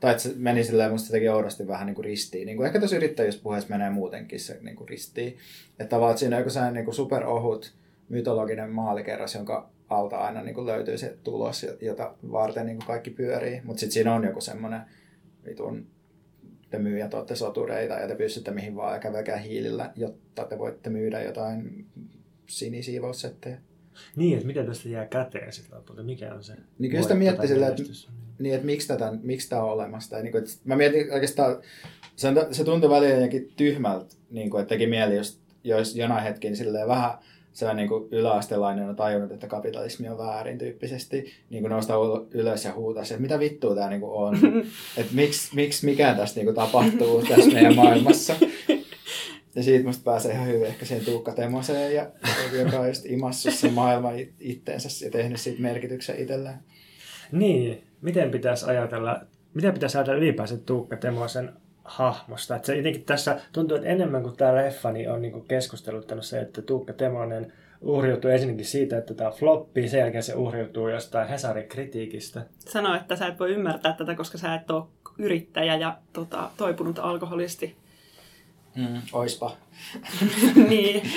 Tai että se meni silleen musta jotenkin oudosti vähän niin kuin ristiin. Niin kuin ehkä tässä yrittäjyyspuheessa menee muutenkin se niin kuin ristiin. Että tavallaan että siinä on joku sellainen niin kuin superohut mytologinen maalikerras, jonka alta aina niin kuin löytyy se tulos, jota varten niin kuin kaikki pyörii. Mutta sitten siinä on joku semmoinen vitun te myyjät olette sotureita ja te pystytte mihin vaan ja kävelkää hiilillä, jotta te voitte myydä jotain sinisiivoussetteja. Niin, että miten tästä jää käteen sitten lopulta, mikä on se Niin kyllä sitä mietti silleen, että, niin, että miksi, tätä, miksi tämä on olemassa. Tai, niin kuin, että mä mietin oikeastaan, se, se tuntui välillä jotenkin tyhmältä, niin kuin, että teki mieli just, jos jonain hetkin silleen vähän se on niin kuin yläastelainen on tajunnut, että kapitalismi on väärin tyyppisesti niin kuin nostaa ylös ja huutaa että mitä vittua tämä niin kuin on. (laughs) että miksi, miksi mikään tästä niin kuin tapahtuu tässä meidän maailmassa. Ja siitä musta pääsee ihan hyvin ehkä siihen Tuukka Temoseen, ja, (laughs) joka on just imassut sen maailman itteensä ja tehnyt siitä merkityksen itselleen. Niin, miten pitäisi ajatella, miten pitäisi ajatella ylipäänsä Tuukka Temosen hahmosta. Että se jotenkin tässä tuntuu, että enemmän kuin tämä leffa niin on niin keskusteluttanut se, että Tuukka Temonen uhriutuu ensinnäkin siitä, että tämä floppi, sen jälkeen se uhriutuu jostain Hesarin kritiikistä. Sano, että sä et voi ymmärtää tätä, koska sä et ole yrittäjä ja tota, toipunut alkoholisti. Mm, oispa. (laughs) niin.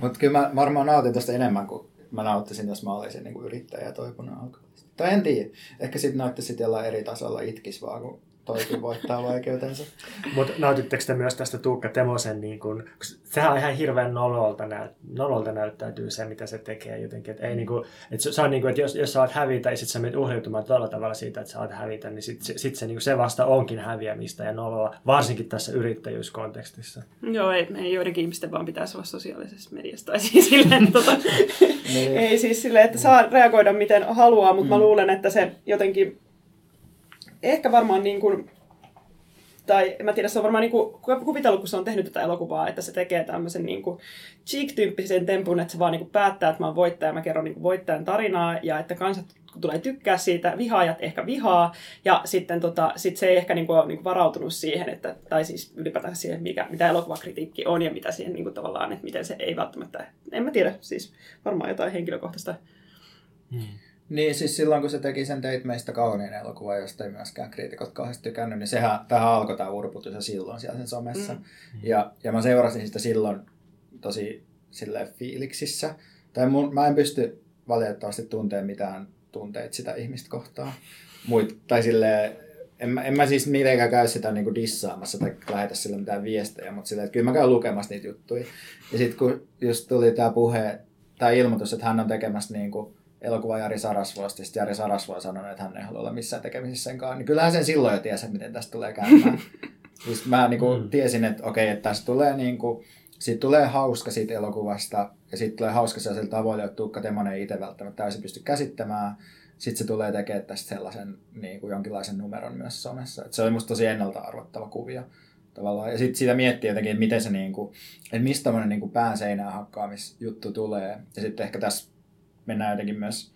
Mutta kyllä mä varmaan nautin tästä enemmän kuin mä nauttisin, jos mä olisin niin kuin yrittäjä ja toipunut alkoholisti. Tai en tiedä. Ehkä sitten nauttisi jollain eri tasolla itkis vaan, kun toikin voittaa vaikeutensa. Mutta nautitteko te myös tästä Tuukka Temosen, niin kun, sehän on ihan hirveän nololta, näyt, nololta näyttäytyy se, mitä se tekee jotenkin. Et ei, niin kun, et se, se on niin kuin, että jos, jos sä oot hävitä ja sitten sä menet uhriutumaan tällä tavalla siitä, että sä oot hävitä, niin sitten se, sit se, niin se vasta onkin häviämistä ja noloa, varsinkin tässä yrittäjyyskontekstissa. Joo, ei, ei joidenkin ihmisten vaan pitäisi olla sosiaalisessa mediassa. Tai siis silleen, tota, (laughs) niin. ei siis silleen, että saa reagoida miten haluaa, mutta mm. mä luulen, että se jotenkin ehkä varmaan niin kuin, tai mä tiedä, se on varmaan niin kuin, kuvitellut, kun se on tehnyt tätä elokuvaa, että se tekee tämmöisen niin kuin cheek-tyyppisen tempun, että se vaan niin kuin päättää, että mä oon voittaja, mä kerron niin kuin voittajan tarinaa, ja että kansat tulee tykkää siitä, vihaajat ehkä vihaa, ja sitten tota, sit se ei ehkä niin kuin, niin kuin varautunut siihen, että, tai siis ylipäätään siihen, mikä, mitä elokuvakritiikki on, ja mitä siihen niin kuin, tavallaan, että miten se ei välttämättä, en mä tiedä, siis varmaan jotain henkilökohtaista hmm. Niin, siis silloin kun se teki sen Teit meistä kauniin elokuva, josta ei myöskään kriitikot kauheasti tykännyt, niin sehän, tähän alkoi tämä urputus jo silloin siellä sen somessa. Mm. Ja, ja mä seurasin sitä silloin tosi sille fiiliksissä. Tai mun, mä en pysty valitettavasti tuntemaan mitään tunteita sitä ihmistä kohtaan. Muit, tai sille en mä, en mä siis mitenkään käy sitä niinku dissaamassa tai lähetä sille mitään viestejä, mutta silleen, että kyllä mä käyn lukemassa niitä juttuja. Ja sitten kun just tuli tämä puhe, tämä ilmoitus, että hän on tekemässä niinku elokuva Jari Sarasvuosta, sitten Jari Sarasvuo on sanonut, että hän ei halua olla missään tekemisissä senkaan, niin kyllähän sen silloin jo tiesi, miten tästä tulee käymään. (laughs) siis mä niin kuin, mm. tiesin, että okei, että tästä tulee niin kuin, siitä tulee hauska siitä elokuvasta, ja sitten tulee hauska sellaisella tavoilla, että Tuukka Temonen ei itse välttämättä täysin pysty käsittämään. Sitten se tulee tekemään tästä sellaisen niin kuin jonkinlaisen numeron myös somessa. Et se oli musta tosi ennalta arvottava kuvio. Tavallaan. Ja sitten sitä miettii jotenkin, että miten se, niin kuin, että mistä tämmöinen niin pään seinään hakkaamisjuttu tulee. Ja sitten ehkä tässä mennään jotenkin myös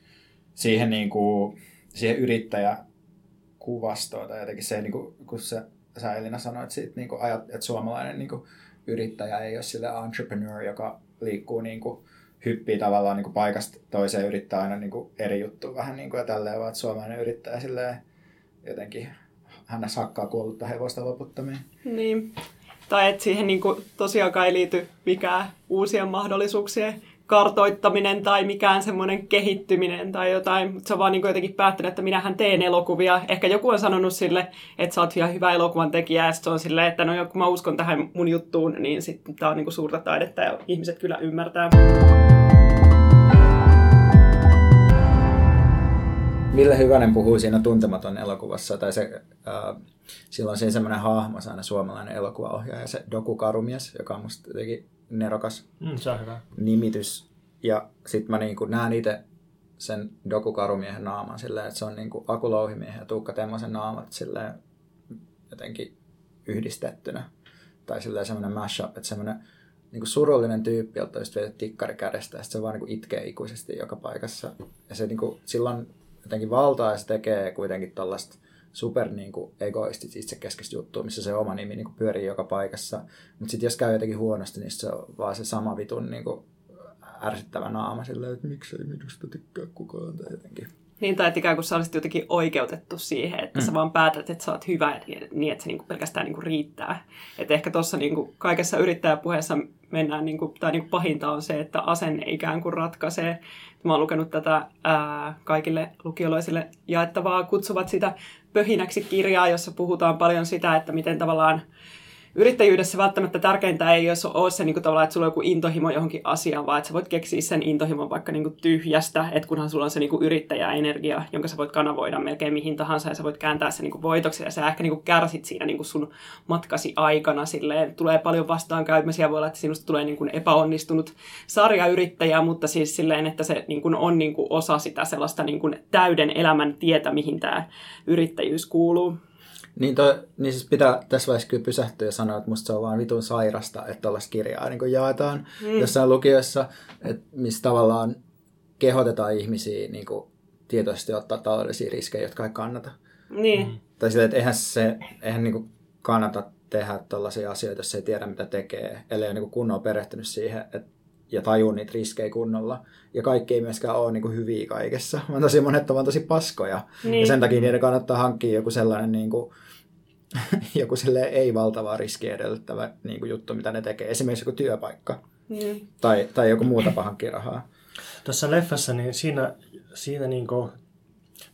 siihen, niin kuin, siihen yrittäjäkuvastoon tai jotenkin se, niin kuin, kun sä, sä Elina sanoit siitä, niin kuin, että suomalainen niin kuin, yrittäjä ei ole sille entrepreneur, joka liikkuu niin kuin, hyppii tavallaan niin kuin paikasta toiseen yrittää aina niin kuin eri juttu vähän niin kuin ja tälleen, vaan suomalainen yrittäjä silleen jotenkin hänessä hakkaa kuollutta hevosta loputtomiin. Niin. Tai että siihen niin kuin, tosiaankaan ei liity mikään uusien mahdollisuuksien kartoittaminen tai mikään semmoinen kehittyminen tai jotain, mutta se on vaan niin jotenkin päättänyt, että minähän teen elokuvia. Ehkä joku on sanonut sille, että sä oot ihan hyvä elokuvan tekijä, ja se on silleen, että no kun mä uskon tähän mun juttuun, niin sitten tää on niin suurta taidetta ja ihmiset kyllä ymmärtää. Ville Hyvänen puhuu siinä Tuntematon elokuvassa, tai se, äh, silloin siinä semmoinen hahmo, aina suomalainen elokuvaohjaaja, se Doku Karumies, joka on musta jotenkin nerokas mm, se on hyvä. nimitys. Ja sitten mä niinku näen itse sen dokukarumiehen naaman silleen, että se on niinku Aku Louhimiehen ja Tuukka Temmosen naamat silleen jotenkin yhdistettynä. Tai silleen semmoinen mashup, että semmoinen niinku surullinen tyyppi, jolta just vedät tikkari kädestä ja se vaan niinku itkee ikuisesti joka paikassa. Ja se niinku, silloin jotenkin valtaa ja se tekee kuitenkin tällaista super niin kuin, egoistit itsekeskeistä juttua, missä se oma nimi niin kuin, pyörii joka paikassa. Mutta sitten jos käy jotenkin huonosti, niin se on vaan se sama vitun niin kuin, ärsyttävä naama silleen, että miksei minusta tykkää kukaan tai jotenkin. Niin, tai että ikään kuin sä olisit jotenkin oikeutettu siihen, että mm. sä vaan päätät, että sä oot hyvä niin, että se niinku pelkästään niinku riittää. Että ehkä tuossa niinku kaikessa yrittäjäpuheessa mennään, niinku, tai niinku pahinta on se, että asenne ikään kuin ratkaisee. Mä oon lukenut tätä ää, kaikille lukiolaisille jaettavaa, kutsuvat sitä pöhinäksi kirjaa, jossa puhutaan paljon sitä, että miten tavallaan yrittäjyydessä välttämättä tärkeintä ei ole se niin kuin tavallaan, että sulla on joku intohimo johonkin asiaan, vaan että sä voit keksiä sen intohimon vaikka niin kuin tyhjästä, että kunhan sulla on se niin kuin yrittäjäenergia, jonka sä voit kanavoida melkein mihin tahansa ja sä voit kääntää sen niin kuin voitoksi ja sä ehkä niin kuin kärsit siinä niin kuin sun matkasi aikana silleen, tulee paljon vastaankäymisiä, voi olla, että sinusta tulee niin kuin epäonnistunut sarjayrittäjä, mutta siis silleen, että se niin kuin on niin kuin osa sitä sellaista niin kuin täyden elämän tietä, mihin tämä yrittäjyys kuuluu. Niin, toi, niin siis pitää tässä vaiheessa kyllä pysähtyä ja sanoa, että musta se on vaan vitun sairasta, että tällaista kirjaa niin jaetaan mm. jossain lukiossa, että missä tavallaan kehotetaan ihmisiä niin kuin, tietoisesti ottaa taloudellisia riskejä, jotka ei kannata. Niin. Mm. Tai sille, että eihän se eihän niin kuin, kannata tehdä tällaisia asioita, jos ei tiedä mitä tekee, ellei ole niin kunnolla perehtynyt siihen, että ja tajuu niitä riskejä kunnolla. Ja kaikki ei myöskään ole niin kuin hyviä kaikessa, vaan tosi monet ovat tosi paskoja. Niin. Ja sen takia niiden kannattaa hankkia joku sellainen niin kuin, (laughs) joku ei valtavaa riskiä edellyttävä niin kuin juttu, mitä ne tekee. Esimerkiksi joku työpaikka. Mm. Tai, tai joku muu tapa hankkia rahaa. Tuossa leffassa, niin siinä, siinä niin kuin,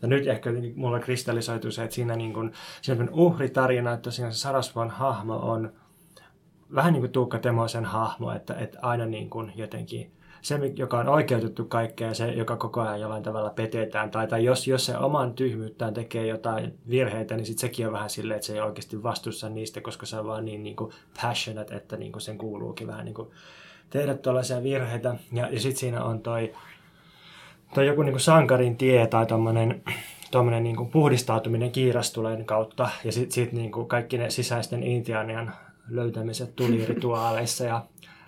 ja nyt ehkä mulla kristallisoituu se, että siinä, niin kuin, siinä on uhritarina, että tosiaan se Sarasvuon hahmo on vähän niin kuin Tuukka Temoisen hahmo, että, että aina niin kuin jotenkin se, joka on oikeutettu kaikkea, se, joka koko ajan jollain tavalla petetään, tai, tai jos, jos se oman tyhmyyttään tekee jotain virheitä, niin sit sekin on vähän silleen, että se ei oikeasti vastuussa niistä, koska se on vaan niin, niin kuin passionate, että niin kuin sen kuuluukin vähän niin kuin tehdä tuollaisia virheitä. Ja, ja sitten siinä on toi, toi joku niin kuin sankarin tie tai tuommoinen tuommoinen niin kuin puhdistautuminen kiirastuleen kautta ja sitten sit niin kaikki ne sisäisten intiaanian löytämiset tulirituaaleissa ja,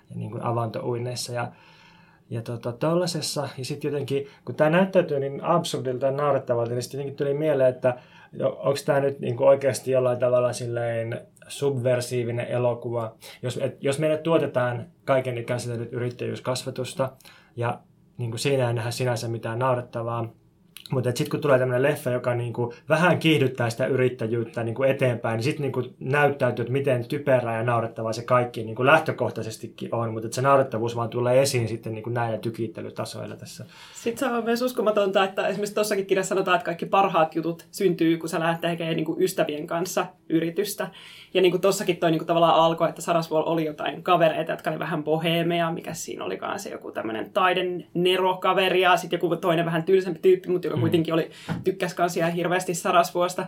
ja niin kuin avantouinneissa ja ja tota, tollasessa, ja sitten jotenkin, kun tämä näyttäytyy niin absurdilta ja naurettavalta, niin sitten tuli mieleen, että onko tämä nyt niin oikeasti jollain tavalla silleen subversiivinen elokuva. Jos, et, jos meille tuotetaan kaiken ikäiset yrittäjyyskasvatusta, ja niin kuin siinä ei nähdä sinänsä mitään naurettavaa, mutta sitten kun tulee tämmöinen leffa, joka niinku vähän kiihdyttää sitä yrittäjyyttä niinku eteenpäin, niin sitten niinku näyttäytyy, että miten typerää ja naurettavaa se kaikki niinku lähtökohtaisestikin on, mutta se naurettavuus vaan tulee esiin sitten niinku näillä tykittelytasoilla tässä. Sitten se on myös uskomatonta, että esimerkiksi tuossakin kirjassa sanotaan, että kaikki parhaat jutut syntyy, kun sä lähdet tekemään niinku ystävien kanssa yritystä. Ja niin kuin tossakin toi niin kuin tavallaan alkoi, että Sarasvuol oli jotain kavereita, jotka oli vähän bohemeja, mikä siinä olikaan se joku tämmöinen taiden nerokaveri ja sitten joku toinen vähän tylsempi tyyppi, mutta joka mm. kuitenkin oli, tykkäs kansia hirveästi Sarasvuosta.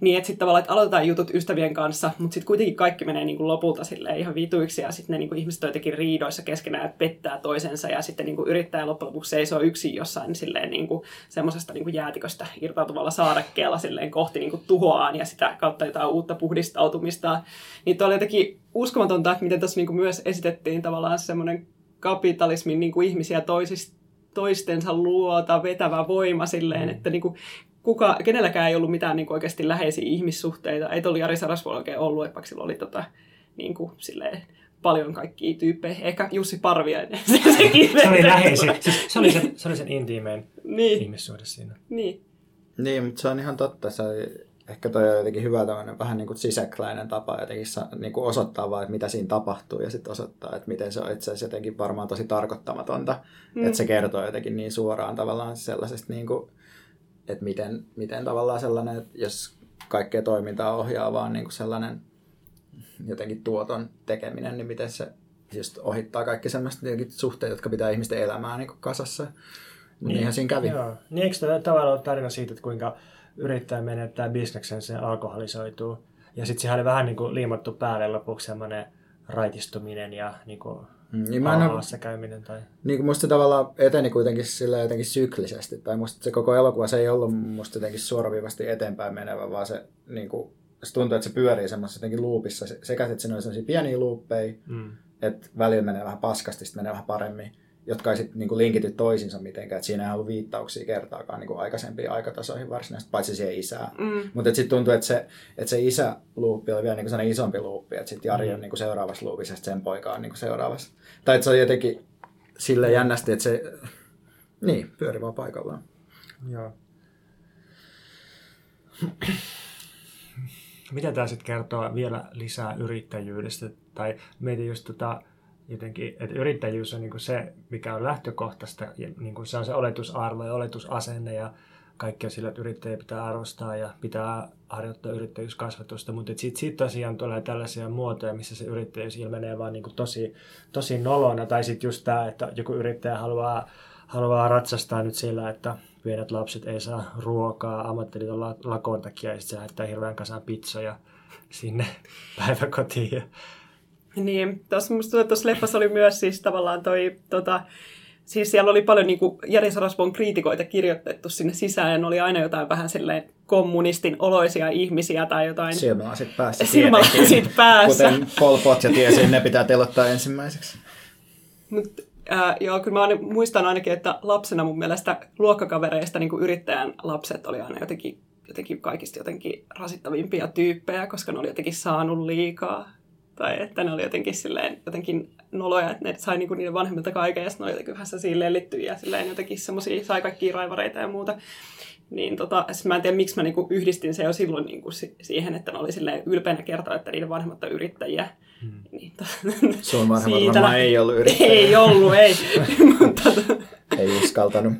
Niin, että sitten tavallaan, että aloitetaan jutut ystävien kanssa, mutta sitten kuitenkin kaikki menee niin kuin lopulta silleen ihan vituiksi ja sitten ne niin kuin ihmiset on jotenkin riidoissa keskenään, että pettää toisensa ja sitten niin kuin yrittää loppujen lopuksi seisoo yksin jossain silleen niin kuin semmoisesta niin kuin jäätiköstä irtautuvalla saarekkeella silleen kohti niin kuin tuhoaan ja sitä kautta jotain uutta puhdistautumista. Niin tuo oli jotenkin uskomatonta, että miten tässä niin kuin myös esitettiin tavallaan semmoinen kapitalismin niin kuin ihmisiä toisista toistensa luota vetävä voima silleen, mm. että niin kuin kuka, kenelläkään ei ollut mitään niin kuin oikeasti läheisiä ihmissuhteita. Ei ollut Jari Sarasvuo oikein ollut, että sillä oli tota, niin kuin, silleen, paljon kaikkia tyyppejä. Ehkä Jussi Parviainen. (laughs) se, se oli läheisin. Siis se, oli sen, se oli sen intiimein niin. ihmissuhde siinä. Niin. Niin, mutta se on ihan totta. Se oli, ehkä toi on jotenkin hyvä tämmöinen vähän niin kuin sisäkläinen tapa jotenkin niin kuin osoittaa vaan, että mitä siinä tapahtuu ja sitten osoittaa, että miten se on itse asiassa jotenkin varmaan tosi tarkoittamatonta. Mm. Että se kertoo jotenkin niin suoraan tavallaan sellaisesta niin kuin, että miten, miten tavallaan sellainen, että jos kaikkea toimintaa ohjaa vaan niin kuin sellainen jotenkin tuoton tekeminen, niin miten se just ohittaa kaikki sellaiset suhteet, jotka pitää ihmisten elämää niin kuin kasassa. Niin, niinhän siinä kävi. Joo. Niin eikö tämä tavallaan ole tarina siitä, että kuinka yrittäjä menettää bisneksen, se alkoholisoituu. Ja sitten siihen oli vähän niin kuin liimattu päälle lopuksi semmoinen raitistuminen ja niin kuin niin mä en käyminen. Tai... Niin kuin musta tavallaan eteni kuitenkin sillä jotenkin syklisesti. Tai musta se koko elokuva se ei ollut musta jotenkin suoraviivasti eteenpäin menevä, vaan se, niin kuin, se tuntuu, että se pyörii semmoisessa jotenkin loopissa. Sekä että siinä on sellaisia pieniä luuppeja, mm. että välillä menee vähän paskasti, sitten menee vähän paremmin. Jotka ei sitten niin linkity toisinsa mitenkään. Että siinä ei ollut viittauksia kertaakaan niin aikaisempiin aikatasoihin varsinaisesti, paitsi siihen isään. Mm. Mutta sitten tuntuu, että se, että se isäluuppi oli vielä niin kuin isompi luuppi, että sitten Jari mm. on niin seuraavassa luupissa ja sen poika on niin seuraavassa. Tai että se on jotenkin sille jännästi, että se niin, pyöri vaan paikallaan. Joo. Mitä tämä sitten kertoo vielä lisää yrittäjyydestä? Tai mietin just tota, jotenkin, että yrittäjyys on niinku se, mikä on lähtökohtaista, ja niinku se on se oletusarvo ja oletusasenne ja kaikki on sillä, että yrittäjiä pitää arvostaa ja pitää harjoittaa yrittäjyyskasvatusta, mutta sitten sit tosiaan tulee tällaisia muotoja, missä se yrittäjyys ilmenee vaan niinku tosi, tosi nolona, tai sitten just tämä, että joku yrittäjä haluaa, haluaa ratsastaa nyt sillä, että pienet lapset ei saa ruokaa ammattiliiton lakon takia, ja sitten se lähettää hirveän kasaan pizzoja sinne (laughs) päiväkotiin. Niin, tuossa musta tuossa leffassa oli myös siis tavallaan toi, tota, siis siellä oli paljon niin kuin Jari Sarasvon kriitikoita kirjoitettu sinne sisään, ja ne oli aina jotain vähän silleen kommunistin oloisia ihmisiä tai jotain. Silmälasit päässä Silmälasit päässä. Kuten Pol Pot ja tiesi, ne pitää telottaa ensimmäiseksi. Mut, äh, joo, kyllä mä aina, muistan ainakin, että lapsena mun mielestä luokkakavereista niin kuin yrittäjän lapset oli aina jotenkin, jotenkin kaikista jotenkin rasittavimpia tyyppejä, koska ne oli jotenkin saanut liikaa tai että ne oli jotenkin, silleen, jotenkin noloja, että ne sai niinku niiden vanhemmilta kaiken, ja sitten ne oli jotenkin vähän sellaisia ja silleen jotenkin semmoisia, sai kaikkia raivareita ja muuta. Niin tota, siis mä en tiedä, miksi mä niinku yhdistin se jo silloin niinku siihen, että ne oli silleen ylpeänä kertoa, että niiden vanhemmat on yrittäjiä. Hmm. Niin, to, Sun vanhemmat varmaan ei ollut yrittäjiä. Ei ollut, ei. (laughs) Mutta, ei uskaltanut.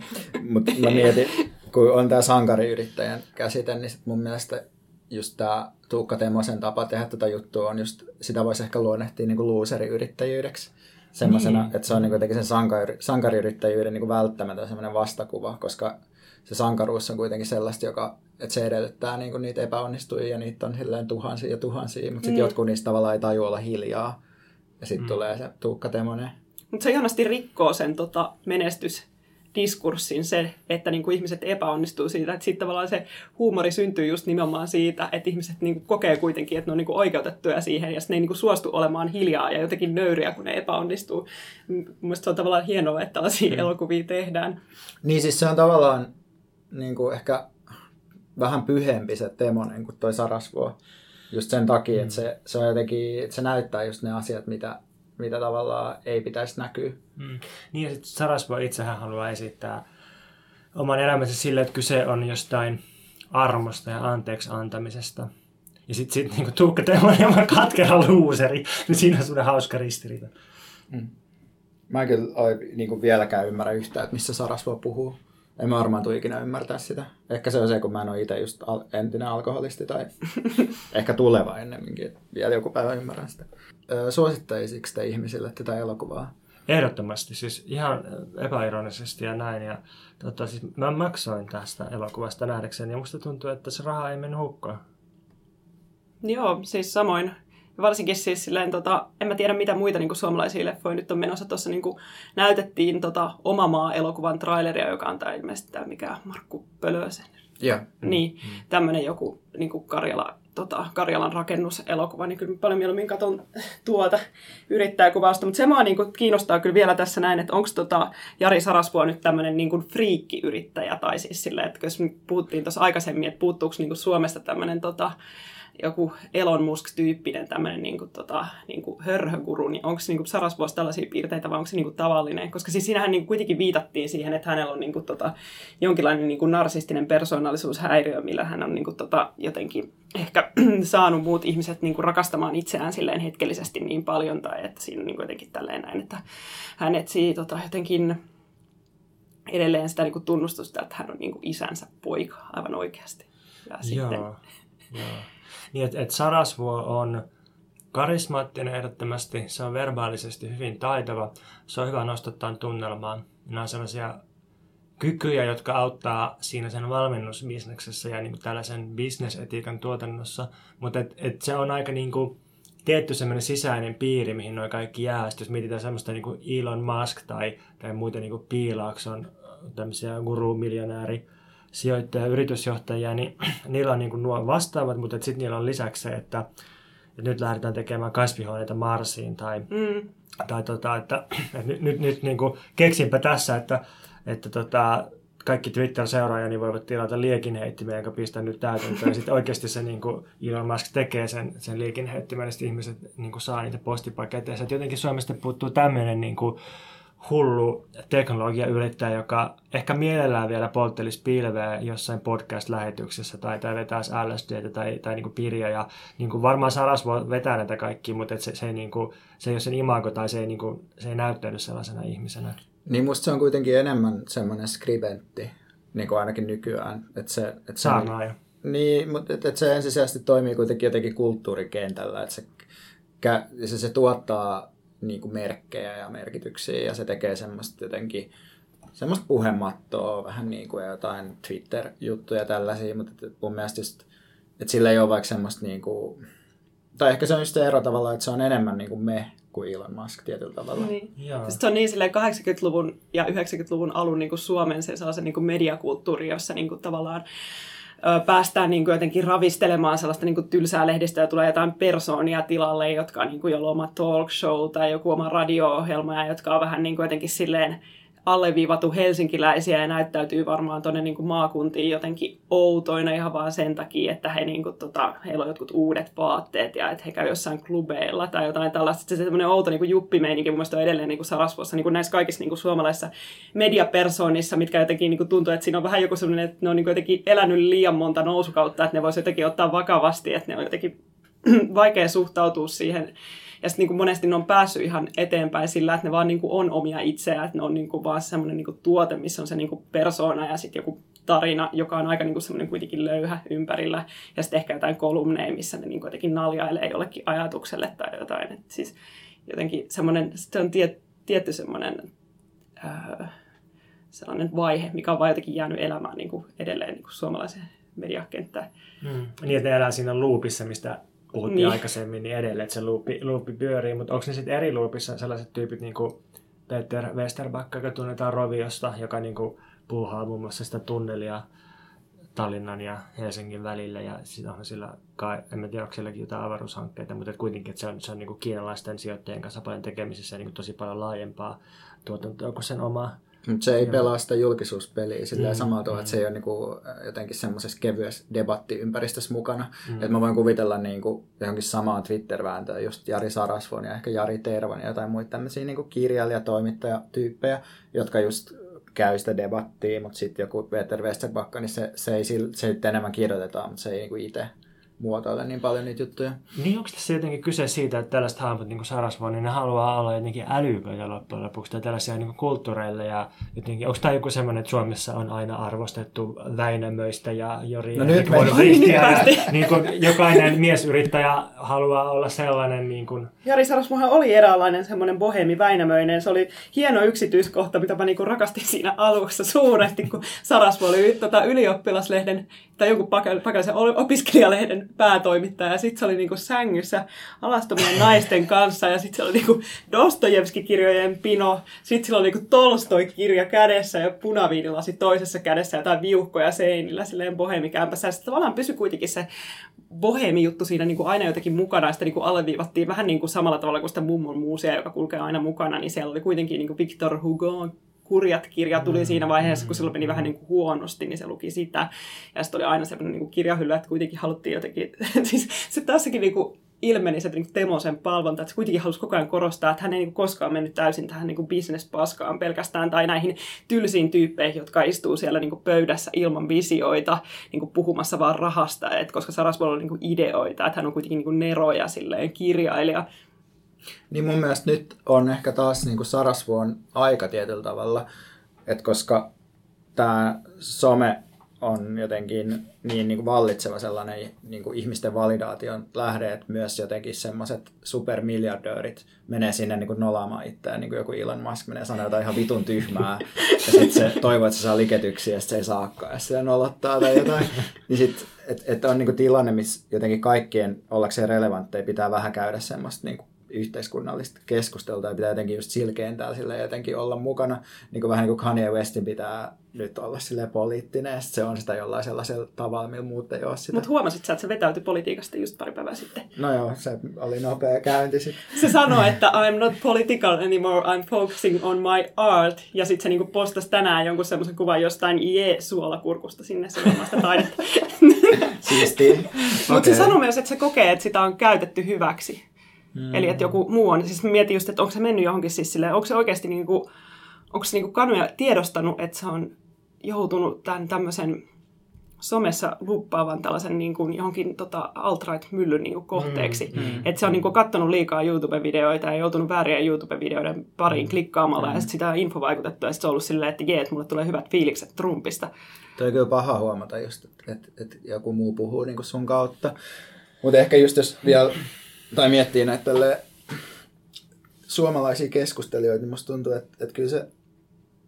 Mutta mä mietin, kun on tämä sankariyrittäjän käsite, niin sit mun mielestä just tämä Tuukka Temosen tapa tehdä tätä juttua on just, sitä voisi ehkä luonnehtia niin luuseriyrittäjyydeksi. Semmoisena, niin. että se on niin jotenkin sen sankari, sankariyrittäjyyden niin välttämätön semmoinen vastakuva, koska se sankaruus on kuitenkin sellaista, joka, että se edellyttää niin kuin niitä epäonnistujia ja niitä on silleen tuhansia ja tuhansia, mutta sitten mm. jotkut niistä tavallaan ei tajua olla hiljaa. Ja sitten mm. tulee se Tuukka Temonen. Mutta se ihanasti rikkoo sen tota, menestys diskurssin se, että niin kuin ihmiset epäonnistuu siitä. Että sitten tavallaan se huumori syntyy just nimenomaan siitä, että ihmiset niin kuin kokee kuitenkin, että ne on niin kuin oikeutettuja siihen ja sitten ne ei niin kuin suostu olemaan hiljaa ja jotenkin nöyriä, kun ne epäonnistuu. Mielestäni se on tavallaan hienoa, että tällaisia mm. elokuvia tehdään. Niin siis se on tavallaan niin kuin ehkä vähän pyhempi se Temonen kuin toi Sarasvuo. Just sen takia, mm. että se, se on jotenkin, että se näyttää just ne asiat, mitä, mitä tavallaan ei pitäisi näkyä. Mm. Niin ja sitten Sarasvo itsehän haluaa esittää oman elämänsä sille, että kyse on jostain armosta ja anteeksi antamisesta. Ja sitten sit, niinku Tuukka Teemonen on katkera luuseri, niin siinä on semmoinen hauska ristiriita. Mm. Mä en kyllä ole niin vieläkään ymmärrä yhtään, että missä Sarasvo puhuu. En mä varmaan tule ikinä ymmärtää sitä. Ehkä se on se, kun mä en ole itse just al- entinen alkoholisti tai (laughs) ehkä tuleva ennemminkin. Vielä joku päivä ymmärrän sitä. Suosittaisitko te ihmisille tätä elokuvaa? Ehdottomasti, siis ihan epäironisesti ja näin. Ja, tota, siis mä maksoin tästä elokuvasta nähdäkseni ja musta tuntuu, että se raha ei mennyt hukkaan. Joo, siis samoin. Varsinkin siis silleen, tota, en mä tiedä mitä muita niin suomalaisia leffoja nyt on menossa. Tuossa niin näytettiin tota, Oma maa-elokuvan traileria, joka on tämä ilmeisesti tämä mikä Markku Pölösen. Yeah. Niin, mm. tämmöinen joku niin Karjala tota, Karjalan rakennuselokuva, niin kyllä paljon mieluummin katson (laughs) tuota yrittäjäkuvausta. Mutta se mua niin kuin, kiinnostaa kyllä vielä tässä näin, että onko tota Jari Sarasvuo nyt tämmöinen niin friikkiyrittäjä, tai siis silleen, että jos puhuttiin tuossa aikaisemmin, että puuttuuko niin kuin Suomesta tämmöinen tota, joku Elon Musk-tyyppinen tämmöinen niin kuin, tota, niin kuin hörhöguru, niin onko niin Sarasvuossa tällaisia piirteitä vai onko se niin kuin, tavallinen? Koska siis siinähän niin kuin, kuitenkin viitattiin siihen, että hänellä on niin kuin, tota, jonkinlainen niin kuin, narsistinen persoonallisuushäiriö, millä hän on niin kuin, tota, jotenkin ehkä (clears throat) saanut muut ihmiset niin kuin, rakastamaan itseään silleen hetkellisesti niin paljon, tai että siinä on niin kuin, jotenkin tälleen näin, että hän etsii tota, jotenkin edelleen sitä niin kuin, tunnustusta, että hän on niin kuin, isänsä poika aivan oikeasti. Ja sitten... Joo, joo. Niin, että et Sarasvuo on karismaattinen ehdottomasti, se on verbaalisesti hyvin taitava, se on hyvä nostattaa tunnelmaan. Nämä on sellaisia kykyjä, jotka auttaa siinä sen valmennusbisneksessä ja niin tällaisen bisnesetiikan tuotannossa, mutta et, et se on aika niin kuin tietty semmoinen sisäinen piiri, mihin noin kaikki jää. Sitten jos mietitään semmoista niin kuin Elon Musk tai, tai muita niin kuin Piilaakson tämmöisiä guru-miljonääri ja yritysjohtajia, niin (clears throat) niillä on niin kuin nuo vastaavat, mutta sitten niillä on lisäksi se, että, että nyt lähdetään tekemään kasvihuoneita Marsiin tai, Mm. tai tota, että, (clears throat) että nyt, nyt, nyt niin kuin keksinpä tässä, että, että tota, kaikki Twitter-seuraajani voivat tilata liekinheittimen, jonka pistän nyt täytäntöön. Ja sitten oikeasti se niin kuin Elon Musk tekee sen, sen liekinheittimen, ja sitten ihmiset niin kuin saa niitä postipaketteja. Että jotenkin Suomesta puuttuu tämmöinen niin kuin hullu teknologiayrittäjä, joka ehkä mielellään vielä polttelisi pilveä jossain podcast-lähetyksessä tai, tai vetäisi LSDtä tai, tai niin pirja. Ja niin kuin varmaan Saras voi vetää näitä kaikkia, mutta et se, se, ei, niin kuin, se ei ole sen imago tai se ei, niin kuin, se ei näyttänyt sellaisena ihmisenä. Niin musta se on kuitenkin enemmän semmoinen skribentti, niin kuin ainakin nykyään. Että se, että se, Saarnaaja. Niin, mutta et, et se ensisijaisesti toimii kuitenkin jotenkin kulttuurikentällä, että se, se, se tuottaa niin kuin merkkejä ja merkityksiä ja se tekee semmoista jotenkin semmoista puhemattoa, vähän niin kuin jotain Twitter-juttuja tällaisia, mutta et, et mun mielestä just, että sillä ei ole vaikka semmoista niin kuin, tai ehkä se on just se ero tavallaan, että se on enemmän niin kuin me kuin Elon Musk tietyllä tavalla. Niin. Joo. Siis se on niin silleen 80-luvun ja 90-luvun alun niin kuin Suomen se sellaisen niin kuin mediakulttuuri, jossa niin kuin tavallaan päästään niin kuin jotenkin ravistelemaan sellaista niin kuin tylsää lehdistä ja tulee jotain persoonia tilalle, jotka on niin kuin jolla oma talk show tai joku oma radio-ohjelma ja jotka on vähän niin kuin jotenkin silleen alleviivatu helsinkiläisiä ja näyttäytyy varmaan tuonne niin maakuntiin jotenkin outoina ihan vaan sen takia, että he niin kuin, tota, heillä on jotkut uudet vaatteet ja että he käy jossain klubeilla tai jotain tällaista. Se semmoinen outo niin juppimeininki mun mielestä on edelleen niin Sarasvossa niin näissä kaikissa niin suomalaisissa mediapersoonissa, mitkä jotenkin niin tuntuu, että siinä on vähän joku semmoinen, että ne on niin jotenkin elänyt liian monta nousukautta, että ne voisi jotenkin ottaa vakavasti, että ne on jotenkin (clears throat) vaikea suhtautua siihen ja sitten niin monesti ne on päässyt ihan eteenpäin sillä, että ne vaan niin kuin on omia itseään, että ne on niin kuin vaan semmoinen niin tuote, missä on se niin kuin persoona ja sitten joku tarina, joka on aika niin kuin semmoinen kuitenkin löyhä ympärillä. Ja sitten ehkä jotain kolumneja, missä ne niin kuin jotenkin naljailee jollekin ajatukselle tai jotain. Et siis jotenkin semmoinen, se on tiet, tietty semmoinen ää, sellainen vaihe, mikä on vaan jotenkin jäänyt elämään niin kuin edelleen niin kuin suomalaiseen mediakenttään. Mm. Niin, että ne elää siinä loopissa, mistä puhuttiin Niin. aikaisemmin, niin edelleen, että se loopi, loopi pyörii. Mutta onko ne sitten eri loopissa sellaiset tyypit, niin kuin Peter Westerback, joka tunnetaan Roviosta, joka niin kuin puuhaa muun muassa sitä tunnelia Tallinnan ja Helsingin välillä. Ja sitten on sillä, kai, en mä tiedä, onko sielläkin jotain avaruushankkeita, mutta et kuitenkin että se on, se on niin kuin kiinalaisten sijoittajien kanssa paljon tekemisissä ja niin kuin tosi paljon laajempaa tuotantoa kuin sen oma. Mutta se ei Joo. pelaa sitä julkisuuspeliä sillä Mm, mm, samalla tavalla, mm. että se ei ole niinku jotenkin semmoisessa kevyessä debattiympäristössä mukana. Mm. Mm. Että mä voin kuvitella niinku johonkin samaan Twitter-vääntöön just Jari Sarasvon ja ehkä Jari Tervon ja jotain muita tämmöisiä niinku kirjailijatoimittajatyyppejä, jotka just käy sitä debattia, mutta sitten joku Peter Westerbacka, niin se, se, ei, se enemmän kirjoitetaan, mutta se ei niinku itse muotoile niin paljon niitä juttuja. Niin onko tässä jotenkin kyse siitä, että tällaiset hahmot niin kuin Sarasvuon, niin ne haluaa olla jotenkin älyköitä loppujen lopuksi, tai tällaisia niin kulttuureille, ja jotenkin, onko tämä joku semmoinen, että Suomessa on aina arvostettu Väinämöistä ja Jori No ja nyt (laughs) ja Niin niin kuin jokainen miesyrittäjä haluaa olla sellainen, niin kuin, Jari Sarasmuhan oli eräänlainen semmoinen bohemi Väinämöinen. Se oli hieno yksityiskohta, mitä mä niinku rakastin siinä alussa suuresti, kun Sarasvu oli tota, ylioppilaslehden tai jonkun paka- paikallisen ol- opiskelijalehden päätoimittaja. Ja sitten se oli niinku sängyssä alastomien naisten kanssa ja sitten se oli niinku Dostojevski-kirjojen pino. Sitten sillä oli niinku Tolstoi-kirja kädessä ja punaviinilasi toisessa kädessä ja jotain viuhkoja seinillä silleen bohemikämpässä. Ja sitten tavallaan pysyi kuitenkin se bohemi-juttu siinä niin kuin aina jotenkin mukana, ja sitä niin kuin alleviivattiin vähän niin kuin samalla tavalla kuin sitä mummon muusia, joka kulkee aina mukana, niin siellä oli kuitenkin niin kuin Victor Hugo Kurjat kirja tuli siinä vaiheessa, kun sillä meni vähän niin kuin huonosti, niin se luki sitä. Ja sitten oli aina sellainen niin kuin kirjahylly, että kuitenkin haluttiin jotenkin, (laughs) siis se tässäkin niin kuin ilmeni se niin kuin Temosen palvonta, että se kuitenkin halusi koko ajan korostaa, että hän ei niin kuin koskaan mennyt täysin tähän niin kuin business-paskaan pelkästään tai näihin tylsiin tyyppeihin, jotka istuu siellä niin kuin pöydässä ilman visioita niin kuin puhumassa vaan rahasta, että koska Sarasvuolla on niin kuin ideoita, että hän on kuitenkin niin kuin nero ja silleen kirjailija. Niin mun mielestä nyt on ehkä taas niin kuin Sarasvuon aika tietyllä tavalla, että koska tämä some on jotenkin niin, niin kuin vallitseva sellainen niin kuin ihmisten validaation lähde, että myös jotenkin semmoiset supermiljardöörit menee sinne niin kuin nolaamaan itseään, niin kuin joku Elon Musk menee sanoa jotain ihan vitun tyhmää, ja sitten se toivoo, että se saa liketyksiä, ja sit se ei saakaan, ja se nolottaa tai jotain. Niin sitten, että et on niin kuin tilanne, missä jotenkin kaikkien ollakseen relevantteja pitää vähän käydä semmoista niin kuin yhteiskunnallista keskustelua ja pitää jotenkin just silkeentää sille jotenkin olla mukana. Niin kuin vähän niin kuin Kanye Westin pitää nyt olla sille poliittinen, ja se on sitä jollain sellaisella tavalla, millä muut ei ole sitä. Mutta huomasit sä, että se vetäytyi politiikasta just pari päivää sitten? No joo, se oli nopea käynti sitten. Se sanoi, että I'm not political anymore, I'm focusing on my art. Ja sitten se niinku postasi tänään jonkun semmoisen kuvan jostain jee-suolakurkusta sinne semmoista taidetta. Siistiä. Mutta okay. se sanoi myös, että se kokee, että sitä on käytetty hyväksi. Mm. Eli että joku muu on. Siis mietin just, että onko se mennyt johonkin siis silleen, onko se oikeasti niinku, onko se niinku kanuja tiedostanut, että se on joutunut tämän tämmöisen somessa luppaavan tällaisen niin kuin johonkin tota, alt-right-myllyn niin kuin kohteeksi. Mm, mm, että se on niin kuin, kattonut liikaa YouTube-videoita ja joutunut vääriä YouTube-videoiden pariin mm, klikkaamalla mm. ja sitten sitä on infovaikutettu ja sitten se on ollut silleen, että jee, että mulle tulee hyvät fiilikset Trumpista. Toi on kyllä paha huomata just, että, että, että joku muu puhuu niin kuin sun kautta. Mutta ehkä just jos vielä, tai miettii näitä suomalaisia keskustelijoita, niin musta tuntuu, että, että kyllä se,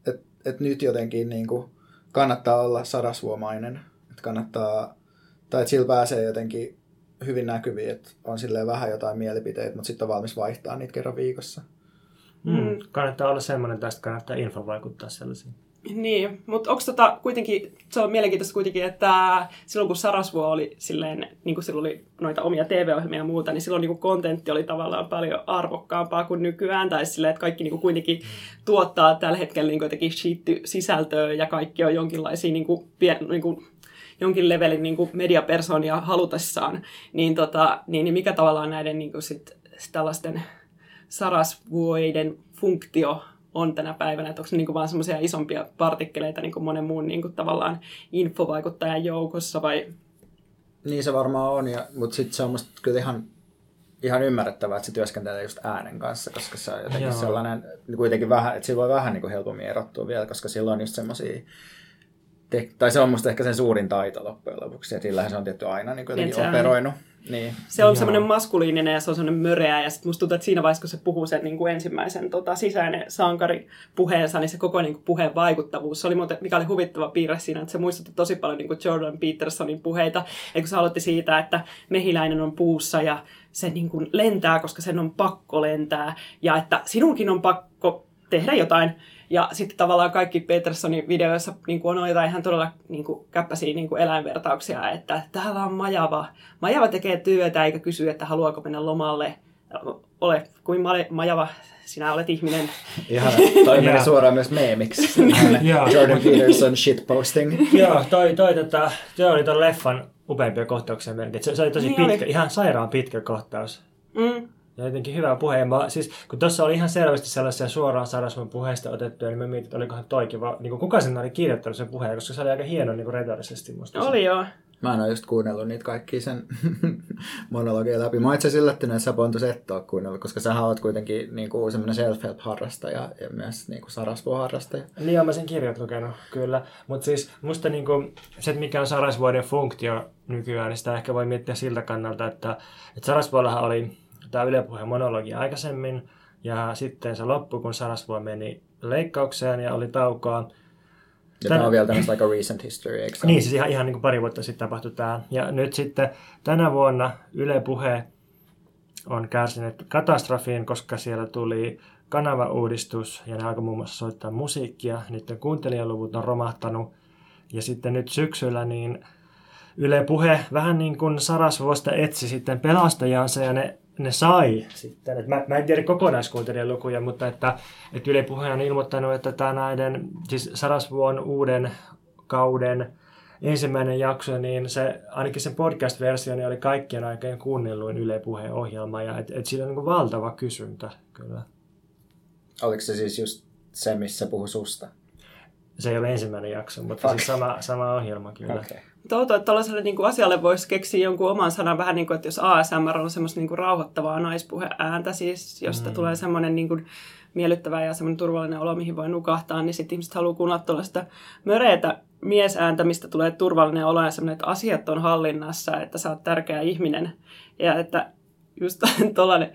että, että nyt jotenkin niin kuin kannattaa olla sarasvuomainen että kannattaa, tai että sillä pääsee jotenkin hyvin näkyviin, että on silleen vähän jotain mielipiteitä, mutta sitten on valmis vaihtaa niitä kerran viikossa. Mm. Mm. Kannattaa olla semmoinen, tästä kannattaa info vaikuttaa sellaisiin. Niin, mutta onko tota kuitenkin, se on mielenkiintoista kuitenkin, että silloin kun Sarasvuo oli silleen, niin kuin silloin oli noita omia TV-ohjelmia ja muuta, niin silloin niin kontentti oli tavallaan paljon arvokkaampaa kuin nykyään, tai silleen, että kaikki niin kuitenkin tuottaa tällä hetkellä niin jotenkin sisältöä ja kaikki on jonkinlaisia niin kuin, pien, niin kuin jonkin levelin niin mediapersonia halutessaan, niin, tota, niin, niin mikä tavallaan näiden niin kuin sit, tällaisten sarasvuoiden funktio on tänä päivänä, että onko se niin kuin vaan semmoisia isompia partikkeleita niin kuin monen muun niin kuin tavallaan infovaikuttajan joukossa vai? Niin se varmaan on, ja, mutta sitten se on musta kyllä ihan, ihan ymmärrettävää, että se työskentelee just äänen kanssa, koska se on jotenkin Joo. sellainen, kuitenkin vähän, että sillä voi vähän niin kuin helpommin erottua vielä, koska silloin on just semmoisia te- tai se on musta ehkä sen suurin taito loppujen lopuksi, ja sillähän se on tietty aina niin jotenkin niin, operoinut. Niin. Se on semmoinen maskuliininen ja se on semmoinen möreä ja sitten musta tuntuu, että siinä vaiheessa, kun se puhuu sen niin kuin ensimmäisen tota, sisäinen sankari puheensa, niin se koko niin kuin, puheen vaikuttavuus, se oli muuten, mikä oli huvittava piirre siinä, että se muistutti tosi paljon niin kuin Jordan Petersonin puheita, ja kun se aloitti siitä, että mehiläinen on puussa ja se niin kuin lentää, koska sen on pakko lentää, ja että sinunkin on pakko tehdä jotain, ja sitten tavallaan kaikki Petersonin videoissa niin kuin on jotain ihan todella niin kuin, käppäisiä niin kuin eläinvertauksia, että täällä on majava. Majava tekee työtä eikä kysy, että haluaako mennä lomalle. Ole kuin majava, sinä olet ihminen. Ihan, toi meni suoraan myös meemiksi. Jordan Peterson shitposting. Joo, toi, toi, tota, toi oli ton leffan upeimpia kohtauksia melkein. Se, se oli tosi niin pitkä, oli. ihan sairaan pitkä kohtaus. Mm. Ja jotenkin hyvä puhe. Mä, siis, kun tuossa oli ihan selvästi sellaisia suoraan Sarasvan puheesta otettuja, niin mä mietin, että olikohan toikin, vaan niin kuka sen oli kirjoittanut sen puheen, koska se oli aika hieno niin retorisesti musta. Oli joo. Mä en ole just kuunnellut niitä kaikkia sen (laughs) monologia läpi. Mä itse asiassa yllättynyt, että sä Pontus et ole kuunnellut, koska sä oot kuitenkin niin kuin semmoinen self-help-harrastaja ja myös niin kuin Sarasvuo-harrastaja. Niin on mä sen kirjat lukenut, kyllä. Mutta siis musta niin kuin, se, mikä on Sarasvuoden funktio nykyään, niin sitä ehkä voi miettiä siltä kannalta, että, että Sarasvuollahan oli tämä Yle Puheen monologi aikaisemmin, ja sitten se loppui, kun Sarasvuo meni leikkaukseen ja oli taukoa. Ja Tän... tämä on vielä tämmöistä aika recent history, eikö Niin, siis ihan, ihan niin kuin pari vuotta sitten tapahtui tämä. Ja nyt sitten tänä vuonna Yle Puhe on kärsinyt katastrofiin, koska siellä tuli kanavauudistus ja ne alkoi muun muassa soittaa musiikkia. Niiden kuuntelijaluvut on romahtanut. Ja sitten nyt syksyllä niin Yle Puhe vähän niin kuin Sarasvuosta etsi sitten pelastajansa ja ne ne sai sitten. Et mä, mä en tiedä lukuja, mutta että, että Yle Puhe on ilmoittanut, että tämä näiden, siis Sarasvuon uuden kauden ensimmäinen jakso, niin se, ainakin sen podcast-versio niin oli kaikkien aikojen kuunnelluin Yle Puheen ohjelma, ja että et siinä on niin valtava kysyntä kyllä. Oliko se siis just se, missä puhu susta? Se ei ole ensimmäinen jakso, mutta Fuck. siis sama, sama ohjelma kyllä. Okay. Touto, että tällaiselle niin kuin asialle voisi keksiä jonkun oman sanan vähän niin kuin, että jos ASMR on semmoista niin kuin rauhoittavaa naispuheääntä, siis josta mm. tulee semmoinen niin kuin miellyttävä ja semmoinen turvallinen olo, mihin voi nukahtaa, niin sitten ihmiset haluaa kuunnella tuollaista möreitä miesääntä, mistä tulee turvallinen olo ja semmoinen, että asiat on hallinnassa, että sä oot tärkeä ihminen. Ja että just (laughs) tuollainen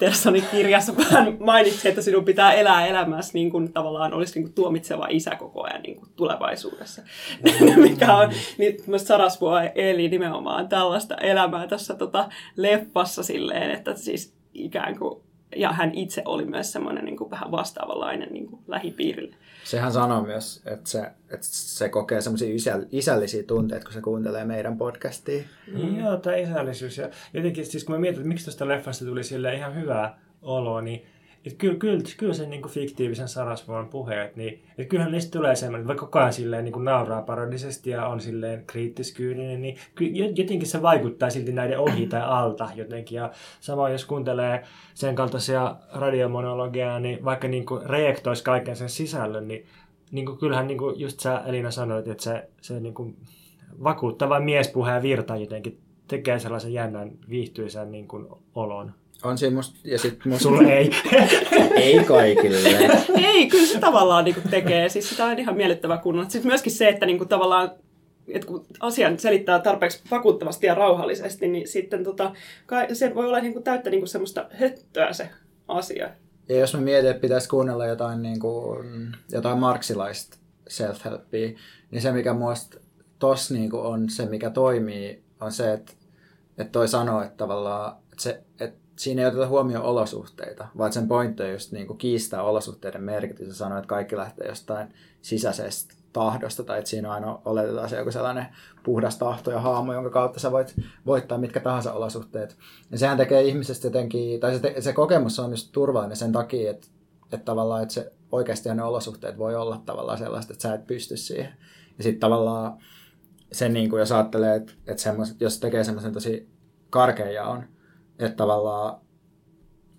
Petersonin kirjassa hän mainitsi, että sinun pitää elää elämässä niin kuin tavallaan olisi niin kuin tuomitseva isä koko ajan niin kuin tulevaisuudessa. (laughs) Mikä on, niin myös Sarasvuo eli nimenomaan tällaista elämää tässä tota, leffassa silleen, että siis ikään kuin, ja hän itse oli myös semmoinen niin kuin vähän vastaavanlainen niin kuin lähipiirille. Sehän sanoo myös, että se, että se kokee semmoisia isä, isällisiä tunteita, kun se kuuntelee meidän podcastia. Mm. Joo, tämä isällisyys. Ja jotenkin, siis kun mä mietin, että miksi tuosta leffasta tuli sille ihan hyvää oloa, niin että kyllä, kyllä, kyllä sen niin kuin fiktiivisen Sarasvuon puheet, niin että kyllähän niistä tulee semmoinen, vaikka koko ajan silleen niin kuin nauraa parodisesti ja on silleen kriittiskyyninen, niin jotenkin se vaikuttaa silti näiden ohi tai alta jotenkin. Ja samoin jos kuuntelee sen kaltaisia radiomonologeja, niin vaikka niin kuin reaktoisi kaiken sen sisällön, niin, niin kuin kyllähän niin kuin just sä Elina sanoit, että se, se niin kuin vakuuttava miespuheen virta jotenkin tekee sellaisen jännän viihtyisen niin kuin olon. On siinä musta, ja sit musta... Sulle ei. (laughs) ei kaikille. ei, kyllä se tavallaan niin tekee. Siis sitä on ihan miellyttävä kunnolla. Sitten myöskin se, että niin kuin tavallaan että kun asian selittää tarpeeksi vakuuttavasti ja rauhallisesti, niin sitten tota, se voi olla niin kuin täyttä niin kuin semmoista höttöä se asia. Ja jos mä mietin, että pitäisi kuunnella jotain, niin kuin, jotain marksilaista self-helpia, niin se mikä muista tos niin kuin on se, mikä toimii, on se, että, että toi sanoo, että tavallaan että se, että siinä ei oteta huomioon olosuhteita, vaan sen pointti on just niin kuin kiistää olosuhteiden merkitys ja sanoa, että kaikki lähtee jostain sisäisestä tahdosta, tai että siinä on aina oletetaan se joku sellainen puhdas tahto ja haamo, jonka kautta sä voit voittaa mitkä tahansa olosuhteet. Ja sehän tekee ihmisestä jotenkin, tai se, te, se kokemus on just turvallinen sen takia, että, että tavallaan, että se oikeasti ne olosuhteet voi olla tavallaan sellaista, että sä et pysty siihen. Ja sitten tavallaan sen, niin kuin jos ajattelee, että, että semmos, jos tekee semmoisen tosi karkean jaon, että tavallaan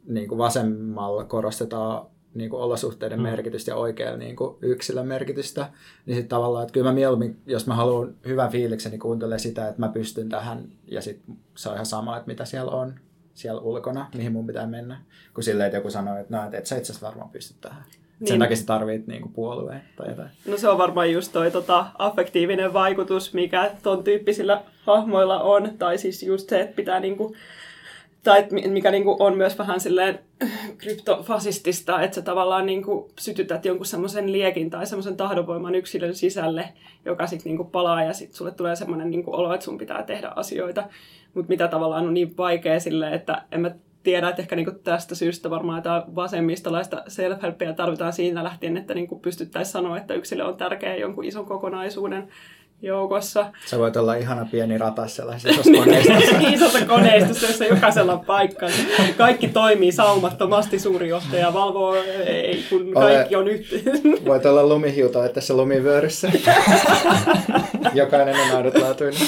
niin kuin vasemmalla korostetaan niin kuin olosuhteiden mm. merkitystä ja oikealla niin kuin yksilön merkitystä, niin sitten tavallaan, että kyllä mä mieluummin, jos mä haluan hyvän fiiliksen, niin kuuntele sitä, että mä pystyn tähän ja sitten se on ihan sama, että mitä siellä on siellä ulkona, mihin mun pitää mennä, kun silleen, että joku sanoo, että no, et sä itse asiassa varmaan pysty tähän. Niin. Sen takia sä tarvit niinku puolueen tai jotain. No se on varmaan just toi tota, affektiivinen vaikutus, mikä ton tyyppisillä hahmoilla on. Tai siis just se, että pitää niinku tai mikä niin kuin on myös vähän silleen kryptofasistista, että sä tavallaan niin kuin sytytät jonkun semmoisen liekin tai semmoisen tahdonvoiman yksilön sisälle, joka sitten niin palaa ja sitten sulle tulee semmoinen niin olo, että sun pitää tehdä asioita. Mutta mitä tavallaan on niin vaikea silleen, että en mä tiedä, että ehkä niin tästä syystä varmaan jotain vasemmistolaista self-helpia tarvitaan siinä lähtien, että niin pystyttäisiin sanoa, että yksilö on tärkeä jonkun ison kokonaisuuden joukossa. Se voit olla ihana pieni ratas sellaisessa koneistossa. (laughs) Isossa koneistossa, (laughs) jossa jokaisella on paikkansa. Kaikki toimii saumattomasti, suuri johtaja valvoo, ei, kun kaikki on yhteen. (laughs) Voit olla lumihiuto, että tässä lumivyöryssä. Jokainen on ainutlaatuinen.